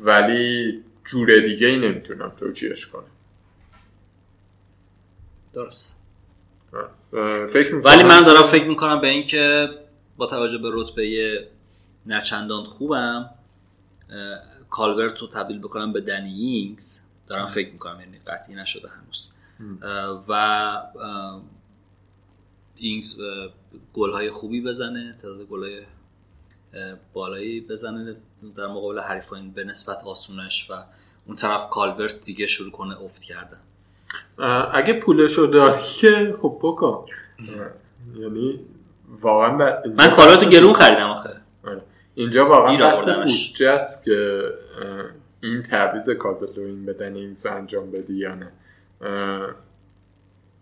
ولی جور دیگه ای نمی‌تونم توجیهش کنم. درست. فکر می‌کنم ولی من دارم فکر می‌کنم به اینکه با توجه به رتبه نچندان خوبم کالورت رو تبدیل بکنم به دنی اینگز دارم فکر می‌کنم یعنی قطعی نشده هنوز. و اینگز گل های خوبی بزنه تعداد گل های بالایی بزنه در مقابل حریفان به نسبت آسونش و اون طرف کالورت دیگه شروع کنه افت کردن اگه پولشو داری که خب بکن. یعنی واقعا من کالورت رو گرون خریدم آخه. اینجا واقعا بحث. بودجه است که این تعویض کالورت لوین به دنی اینگز انجام بدی یا نه.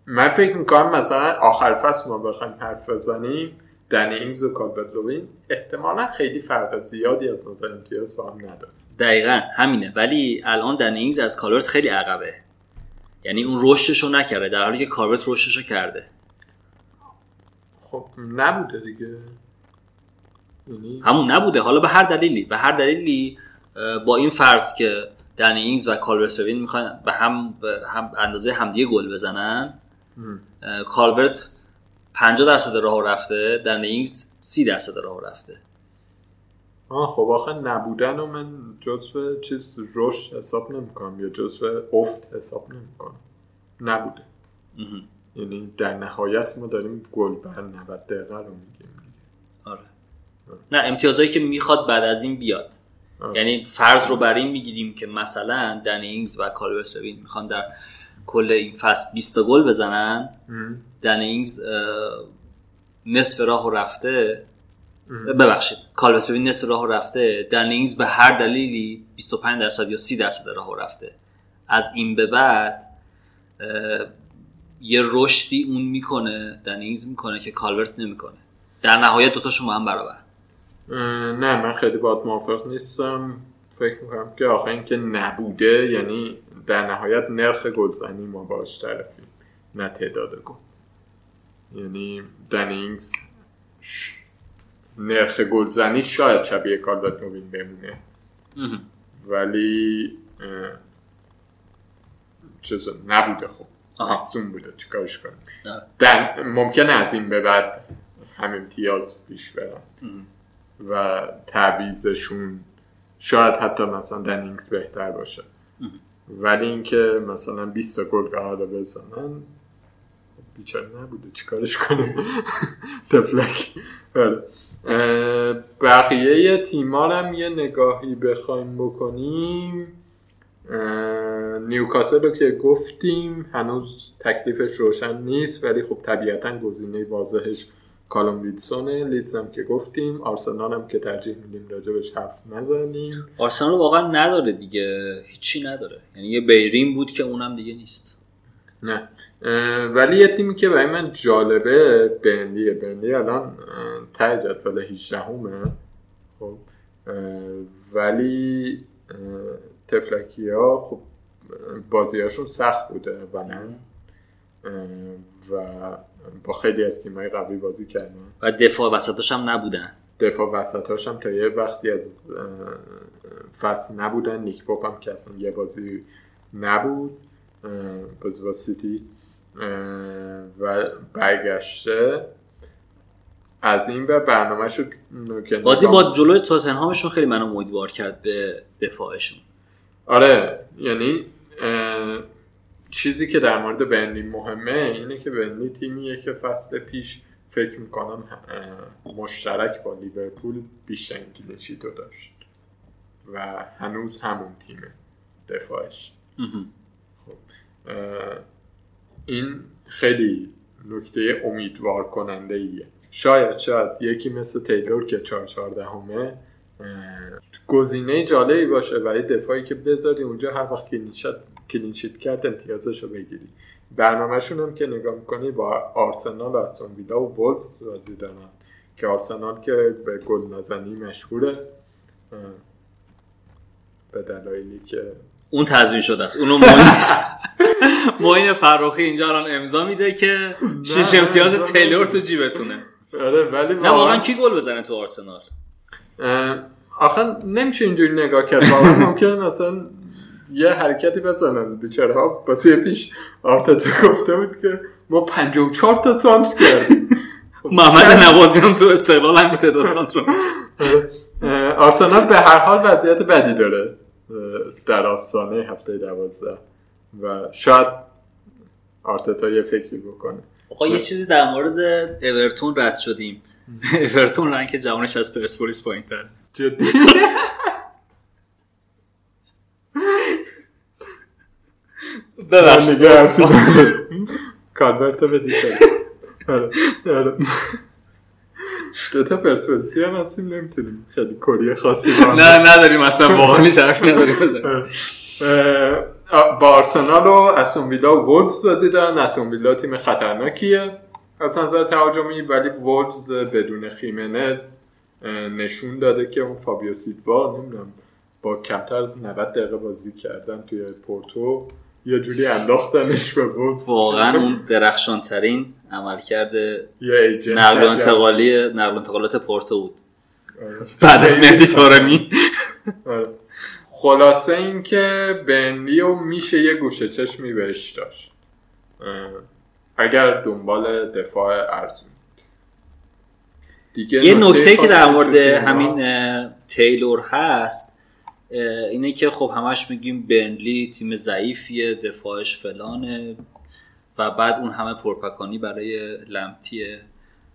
من فکر می‌کنم مثلا آخر فصل ما بخوایم حرف بزنیم دنی اینگز و کالورت احتمالا خیلی فرق زیادی از نظر امتیاز با هم نداره دقیقا همینه. ولی الان دنی اینگز از کالورت خیلی عقبه. یعنی اون رشدش رو نکرده در حالی که کالورت رشدش رو کرده. خب نبوده دیگه. همون نبوده. حالا به هر دلیلی به هر دلیلی با این فرض که دنینگز و کالورت روین می‌خوان به هم به هم اندازه همدیگه گل بزنن کالورت 50 درصد راه رفته دنینگز 30 درصد راه رفته. آه خب آخه نبودن رو من جزو چیز رشد حساب نمی‌کنم یا جزو افت حساب نمی‌کنم. نبوده. یعنی در نهایت ما داریم گل بر 90 دقیقه رو میگیم آره. نه امتیازهایی که می‌خواد بعد از این بیاد. آه. یعنی فرض رو بر این می‌گیریم که مثلا دنینگز و کالورت روین می‌خوان در کل این فصل 20 تا گل بزنن. دنینگز نصف راه رفته. ببخشید کالورت روین نصف راه رفته. دنینگز به هر دلیلی 25 درصد یا 30 درصد راه رفته. از این به بعد یه رشدی اون می‌کنه دنینگز می‌کنه که کالورت نمی‌کنه. در نهایت دوتاشون با هم برابر. اه، نه من خیلی باید موافق نیستم. فکر می‌کنم که آخه اینکه نبوده یعنی در نهایت نرخ گلزنی ما باش طرفیم نه تعداد گل. یعنی دنینگز نرخ گلزنی شاید شبیه کالبرت نوین بمونه. ولی چیز نبوده خب. مصدوم بوده چیکارش کنیم؟ ممکنه از این به بعد هم امتیاز پیش برن و تعویزشون شاید حتی مثلا دنینگز بهتر باشه. ولی اینکه مثلا 20 تا گل قرار بزنن بیچاره نبوده. چیکارش تفلک آره. اه، بقیه تیما هم یه نگاهی بخوایم بکنیم. نیوکاسل رو که گفتیم هنوز تکلیفش روشن نیست ولی خب طبیعتا گزینه واضحش کالوم ویلسونه لیدز هم که گفتیم آرسنال هم که ترجیح میدیم راجبش حرف نزنیم. آرسنال واقعا نداره دیگه هیچی نداره. یعنی یه بیرین بود که اونم دیگه نیست. نه. ولی یه تیمی که برای من جالبه بندیه بندی الان ته جدول 18 همه خب ولی تفلکی ها خب بازیاشون سخت بوده و نه. و با خیلی از تیمای قبلی بازی کردن و دفاع وسطاش هم نبودن. دفاع وسطاش هم تا یه وقتی از فصل نبودن. نیک پاپ هم که اصلا یه بازی نبود بازی با سیتی و برگشته. از این به برنامه شو بازی با جلوی تاتنهامشون خیلی منو امیدوار کرد به دفاعشون. آره یعنی چیزی که در مورد بنلی مهمه اینه که بنلی تیمیه که فصل پیش فکر می‌کنم مشترک با لیورپول بیشترین کلینشیت رو داشت و هنوز همون تیمه دفاعش. خب این خیلی نکته امیدوار کننده ایه شاید شاید یکی مثل تیلور که 4 14 همه گزینه جالبی باشه برای دفاعی که بذاری اونجا هر وقت clean sheet clean sheet کرد امتیازش رو بگیری برنامهشون هم که نگاه می‌کنی با آرسنال و استون ویلا و وولفز بازی دارن. که آرسنال که به گل نزنی مشهوره. به دلایلی که اون تضمین شده است. اونو معین معین فراخی اینجا الان امضا میده که شیش امتیاز تیلور. تو جیبتونه. آره ولی نه واقعا کی گل بزنه تو آرسنال؟ آخه نمیشه اینجوری نگاه کرد. واقعا ممکنه مثلا یه حرکتی بزنن. بیچاره ها بازی پیش آرتتا گفته بود که ما 54 تا سانت کردیم. محمد نوازی هم تو استقلال هم تعداد سانت رو آرسنال به هر حال وضعیت بدی داره در آستانه هفته دوازده. و شاید آرتتا یه فکری بکنه. آقا یه چیزی در مورد اورتون رد شدیم. اورتون رنگ جوانش از پرسپولیس پایین تر جدی؟ ببخشید. آره، آره. دوتا پرسپولیسی هم هستیم نمی‌تونیم. خیلی کلی خاصی نه نداریم اصلا واقعا حرفی نداریم. اه، با آرسنال و استون ویلا و وولفز بازی دارن. استون ویلا تیم خطرناکیه. از نظر تهاجمی ولی وولفز بدون خیمنز نشون داده که اون فابیو سیلوا نمی‌دونم با کمتر از 90 دقیقه بازی کردن توی پورتو یه جوری انداختنش به وولفز واقعا اون درخشان ترین عمل کرده نقل. انتقالی نقل انتقالات پورتو بود آره. بعد از مهدی تارمی آره. خلاصه این که بنلی و میشه یه گوشه چشمی بهش داشت اگر دنبال دفاع ارزون دیگه یه نکته که در مورد؟ همین تیلور هست اینه که خب همش میگیم برنلی تیم ضعیفیه دفاعش فلانه و بعد اون همه پرپکانی برای لمتیه.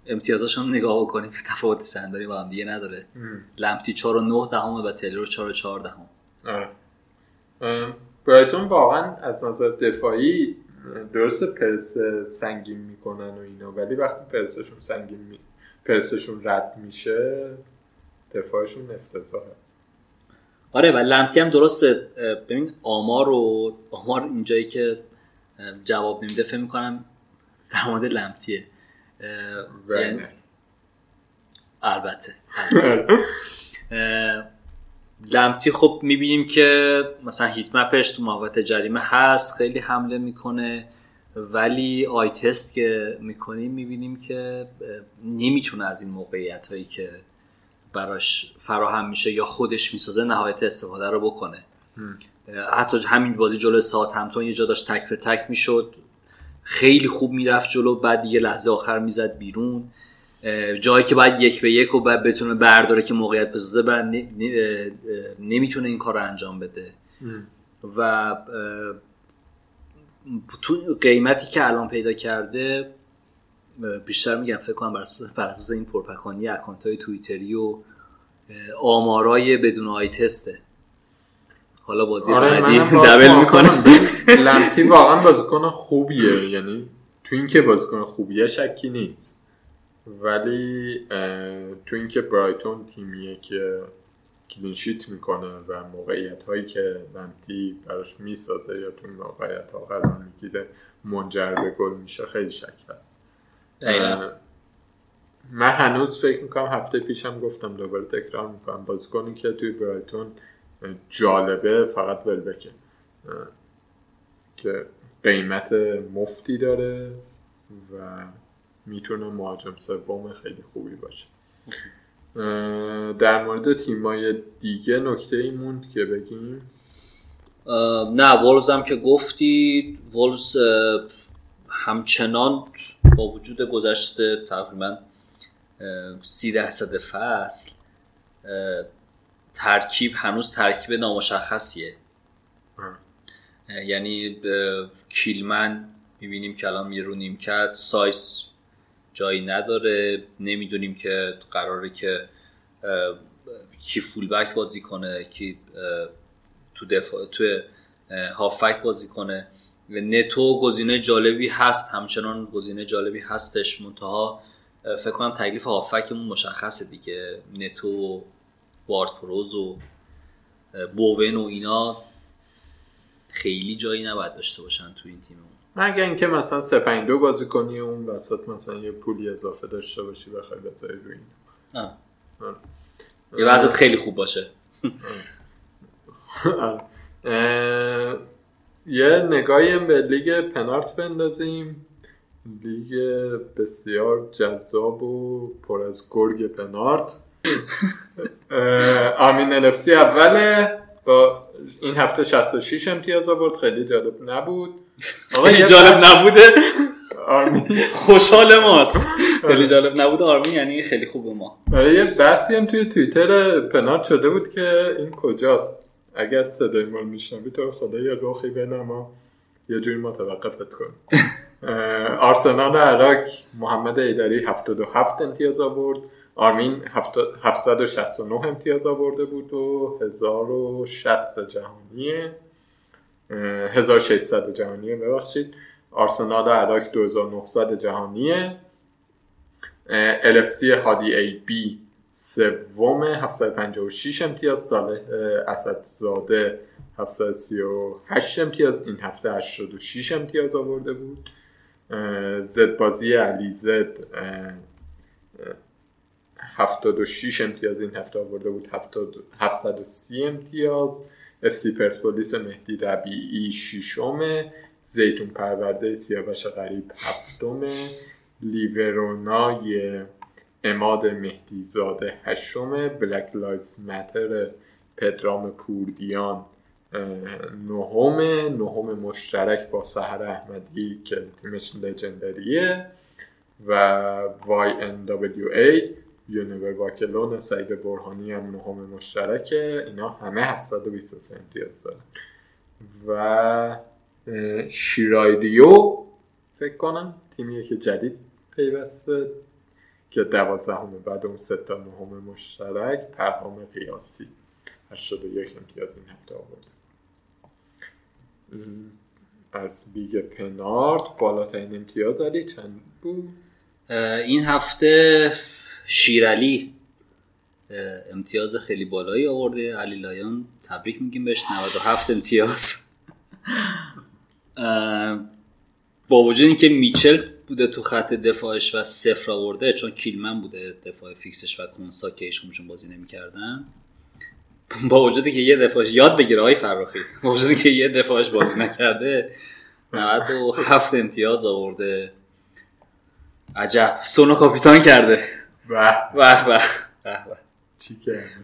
امتیازاشون نگاه بکنیم که تفاوت سنداری با هم دیگه نداره. لمتی 4 و 9 دهمه و تیلور 4 و 4 دهم. آره. برایتون واقعا از نظر دفاعی درست پرس سنگین می‌کنن و اینا ولی وقتی پرسشون سنگین می... پرسشون رد میشه دفاعشون افتضاحه. آره و لمتی هم درسته. ببین آمار و آمار اینجایی که جواب نمیده فکر می‌کنم در مورد لمتیه یعنی-. البته اه، لمتی خب می‌بینیم که مثلا هیت مپش تو محوطه جریمه هست خیلی حمله می‌کنه ولی آی تست که می‌کنیم می‌بینیم که نمی‌تونه از این موقعیت هایی که براش فراهم میشه یا خودش می‌سازه نهایت استفاده رو بکنه. حتی همین بازی جلو ساعت همتون یه جا داشت تک به تک می‌شد. خیلی خوب می‌رفت جلو بعد دیگه لحظه آخر می‌زد بیرون. جایی که باید یک به یک و بعد بتونه برداره که موقعیت بسازه بعد نمی‌تونه این کار رو انجام بده. و تو قیمتی که الان پیدا کرده بیشتر میگم فکر کنم بر اساس, این پرپکانی اکانت های تویتری و آمارای بدون آی تسته. حالا بازی آره بعدی دبل. می‌کنه. لمتی واقعا بازیکن خوبیه. یعنی تو اینکه بازیکن خوبیه شکی نیست. ولی تو اینکه برایتون تیمیه که کلینشیت می‌کنه و موقعیت هایی که لمتی براش می‌سازه یا تو این موقعیت ها قرار می‌گیره منجر به گل میشه خیلی شک هست. من هنوز فکر می‌کنم هفته پیشم گفتم دوباره تکرار می‌کنم. بازیکنی که توی برایتون جالبه فقط ولبکه. که قیمت مفتی داره و می‌تونه مهاجم سوم خیلی خوبی باشه. در مورد تیمای دیگه نکته ای موند که بگیم؟ نه وولفز هم که گفتی وولفز اه، همچنان با وجود گذشته تقریبا سی درصد فصل ترکیب هنوز ترکیب نامشخصیه. یعنی کیلمن می‌بینیم که الان میره رو نیمکت سایس جایی نداره. نمی‌دونیم که قراره که کی فولبک بازی کنه کی تو دفاع تو هافک بازی کنه. نتو گزینه جالبی هست. همچنان گزینه جالبی هستش. منتها فکر کنم تکلیف هافکمون مشخصه دیگه. نتو و وارد پروز و بوون و اینا خیلی جایی نباید داشته باشن تو این تیممون. مگه اینکه مثلا 3 5 2 بازی کنی و اون وسط مثلا یه پولی اضافه داشته باشی بخوای بذاری روی این. آه. آه. یه وضعیت خیلی خوب باشه. اه، یه نگاهی به لیگ پنارت بندازیم. لیگ بسیار جذاب و پر از گرگ پنارت. اه، آرمین الفسی اوله. با این هفته 66 امتیاز آورد. خیلی جالب نبود. خیلی جالب نبوده. آرمین خوشحال ماست. خیلی جالب نبوده آرمین یعنی خیلی خوبه ما. برای یه بحثی هم توی توییتر پنارت شده بود که این کجاست. اگر صدای ما رو میشنوی تو خدا یه رخی بنما یه جوری متوقفت کن. آرسنال عراق محمد ایدری 77 امتیاز آورد. آرمین 769 امتیاز آورده بود و 1060 جهانیه. اه، 1600 جهانیه. ببخشید. آرسنال عراق 2900 جهانیه. LFC هادی ای بی سوم 756 امتیاز صالح اسدزاده 738 امتیاز. این هفته 86 امتیاز آورده بود. زد بازی علی زد اه، اه، 76 امتیاز این هفته آورده بود. 70 730 امتیاز. افسی پرسپولیس مهدی ربیعی ششمه زیتون پرورده سیاوش غریب هفتمه لیورونای اماد مهدیزاده هشتمه بلک لایفز متر پدرام پوردیان اه، نهمه نهم مشترک با سهر احمدی که تیمش لژندریه و وای ان دبلیو ای یونیور واکلون سعید برهانی هم نهم مشترکه. اینا همه 723 امتیاز دارن. و اه، شیرایریو فکر کنم تیمیه که جدید پیوسته. که دوازدهم بعد اون سه تا نهم مشترک پرهام قیاسی 81 امتیاز این هفته آورده. از بیگ پنارت بالاترین امتیاز علی چند بود؟ این هفته شیرالی امتیاز خیلی بالایی آورده. علی لایان تبریک میگیم بهش 97 امتیاز. با وجود اینکه میچل بوده تو خط دفاعش و صفر آورده چون کیلمن بوده دفاع فیکسش و کنسا که هیچکدومشون بازی نمی‌کردن. با وجودی که یه دفاعش یاد بگیره های فراخی با وجودی که یه دفاعش بازی نکرده 97 امتیاز آورده. عجب. سونو کاپیتان کرده. به. به به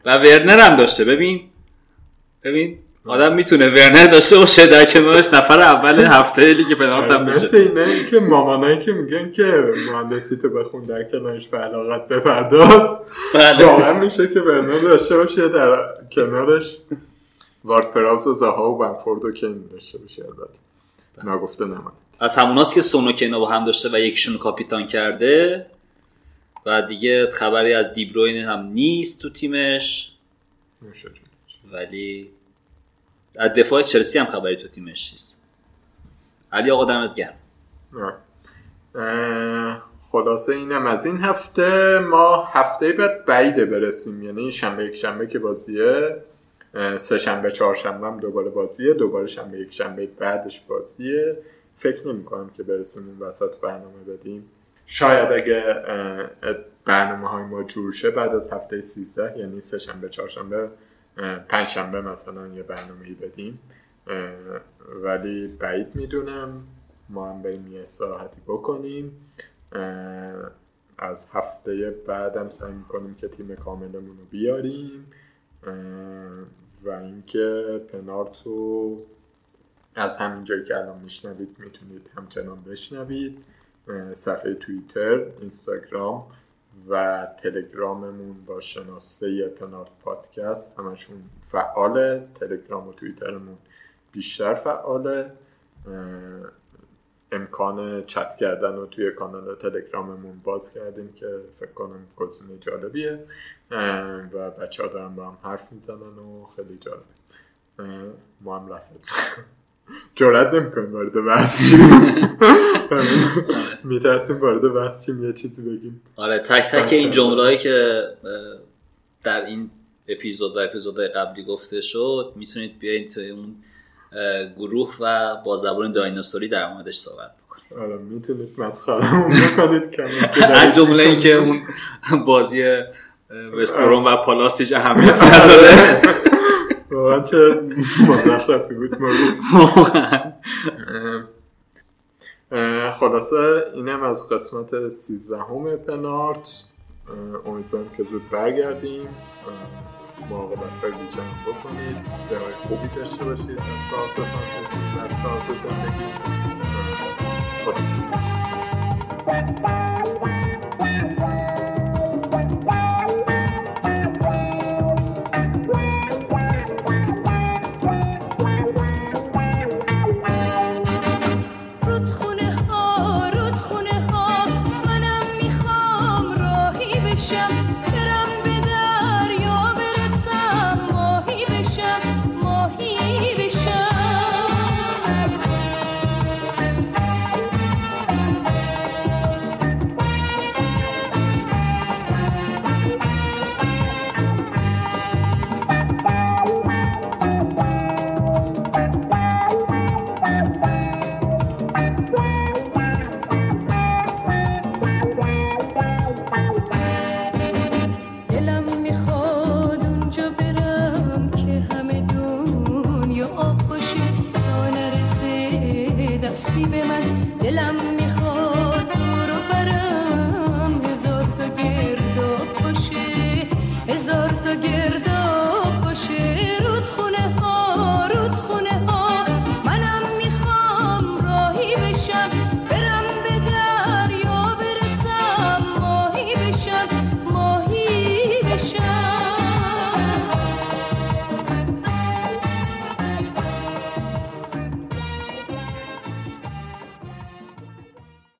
و ورنر هم داشته. ببین. ببین. آدم می‌تونه ورنر داشته باشه در کنارش نفر اول هفته لیگ پنالت هم مثل بشه اینه که مامانایی که میگن که مهندسی تو بخون در کنارش به علاقت بپرداز. بله. واقعا میشه که ورنر داشته باشه در کنارش وارد پراوز و زها و بنفورد و کین داشته باشه البته. نگفته نمانه از هموناست که سونوکینا با هم داشته و یکیشون کاپیتان کرده. و دیگه خبری از دیبروین هم نیست تو تیمش. ولی از دفاع چلسی هم خبری تو تیمش نیست. علی آقا دمت گرم. خلاصه اینم از این هفته ما هفته بعد بعیده برسیم. یعنی شنبه یک شنبه که بازیه سه شنبه چهار شنبه هم دوباره بازیه دوباره شنبه یک شنبه بعدش بازیه. فکر نمی کنم که برسیم اون وسط برنامه بدیم. شاید اگه برنامه های ما جور شه بعد از هفته 13 یعنی سه شنبه چهار شنبه اه، پنج شنبه مثلا یه برنامه بدیم. اه، ولی بعید می‌دونم. ما هم بریم یه استراحتی بکنیم. از هفته بعدم سعی می‌کنیم که تیم کاملمون رو بیاریم. و اینکه پنارت رو از همین جایی که الان میشنوید می‌تونید همچنان بشنوید. صفحه توییتر اینستاگرام و تلگراممون با شناسه پنارت پادکست همشون فعاله. تلگرام و توییترمون بیشتر فعاله. امکان چت کردن رو توی کانال تلگراممون باز کردیم که فکر کنم گزینه جالبیه. و بچه ها دارن با هم حرف می‌زنن و خیلی جالبه ما هم رسد جرات نمی‌کنیم وارد بحث میترسیم وارد بحث چیم یه چیزی بگیم. آره تک تک این جمله هایی که در این اپیزود و اپیزود قبلی گفته شد می‌تونید بیاین توی اون گروه و با زبان دایناسوری در موردش صحبت بکنید. آره می‌تونید مسخرمون بکنید. از جمله اینکه اون بازی وستروم و پالاس اهمیت نداره. واقعا چه مزخرفی بود خلاصه اینم از قسمت سیزدهم پنارت. امیدوارم که زود برگردیم. مراقبت های ویژه بکنید های خوبی داشته باشید. از طرف در طرف زندگی.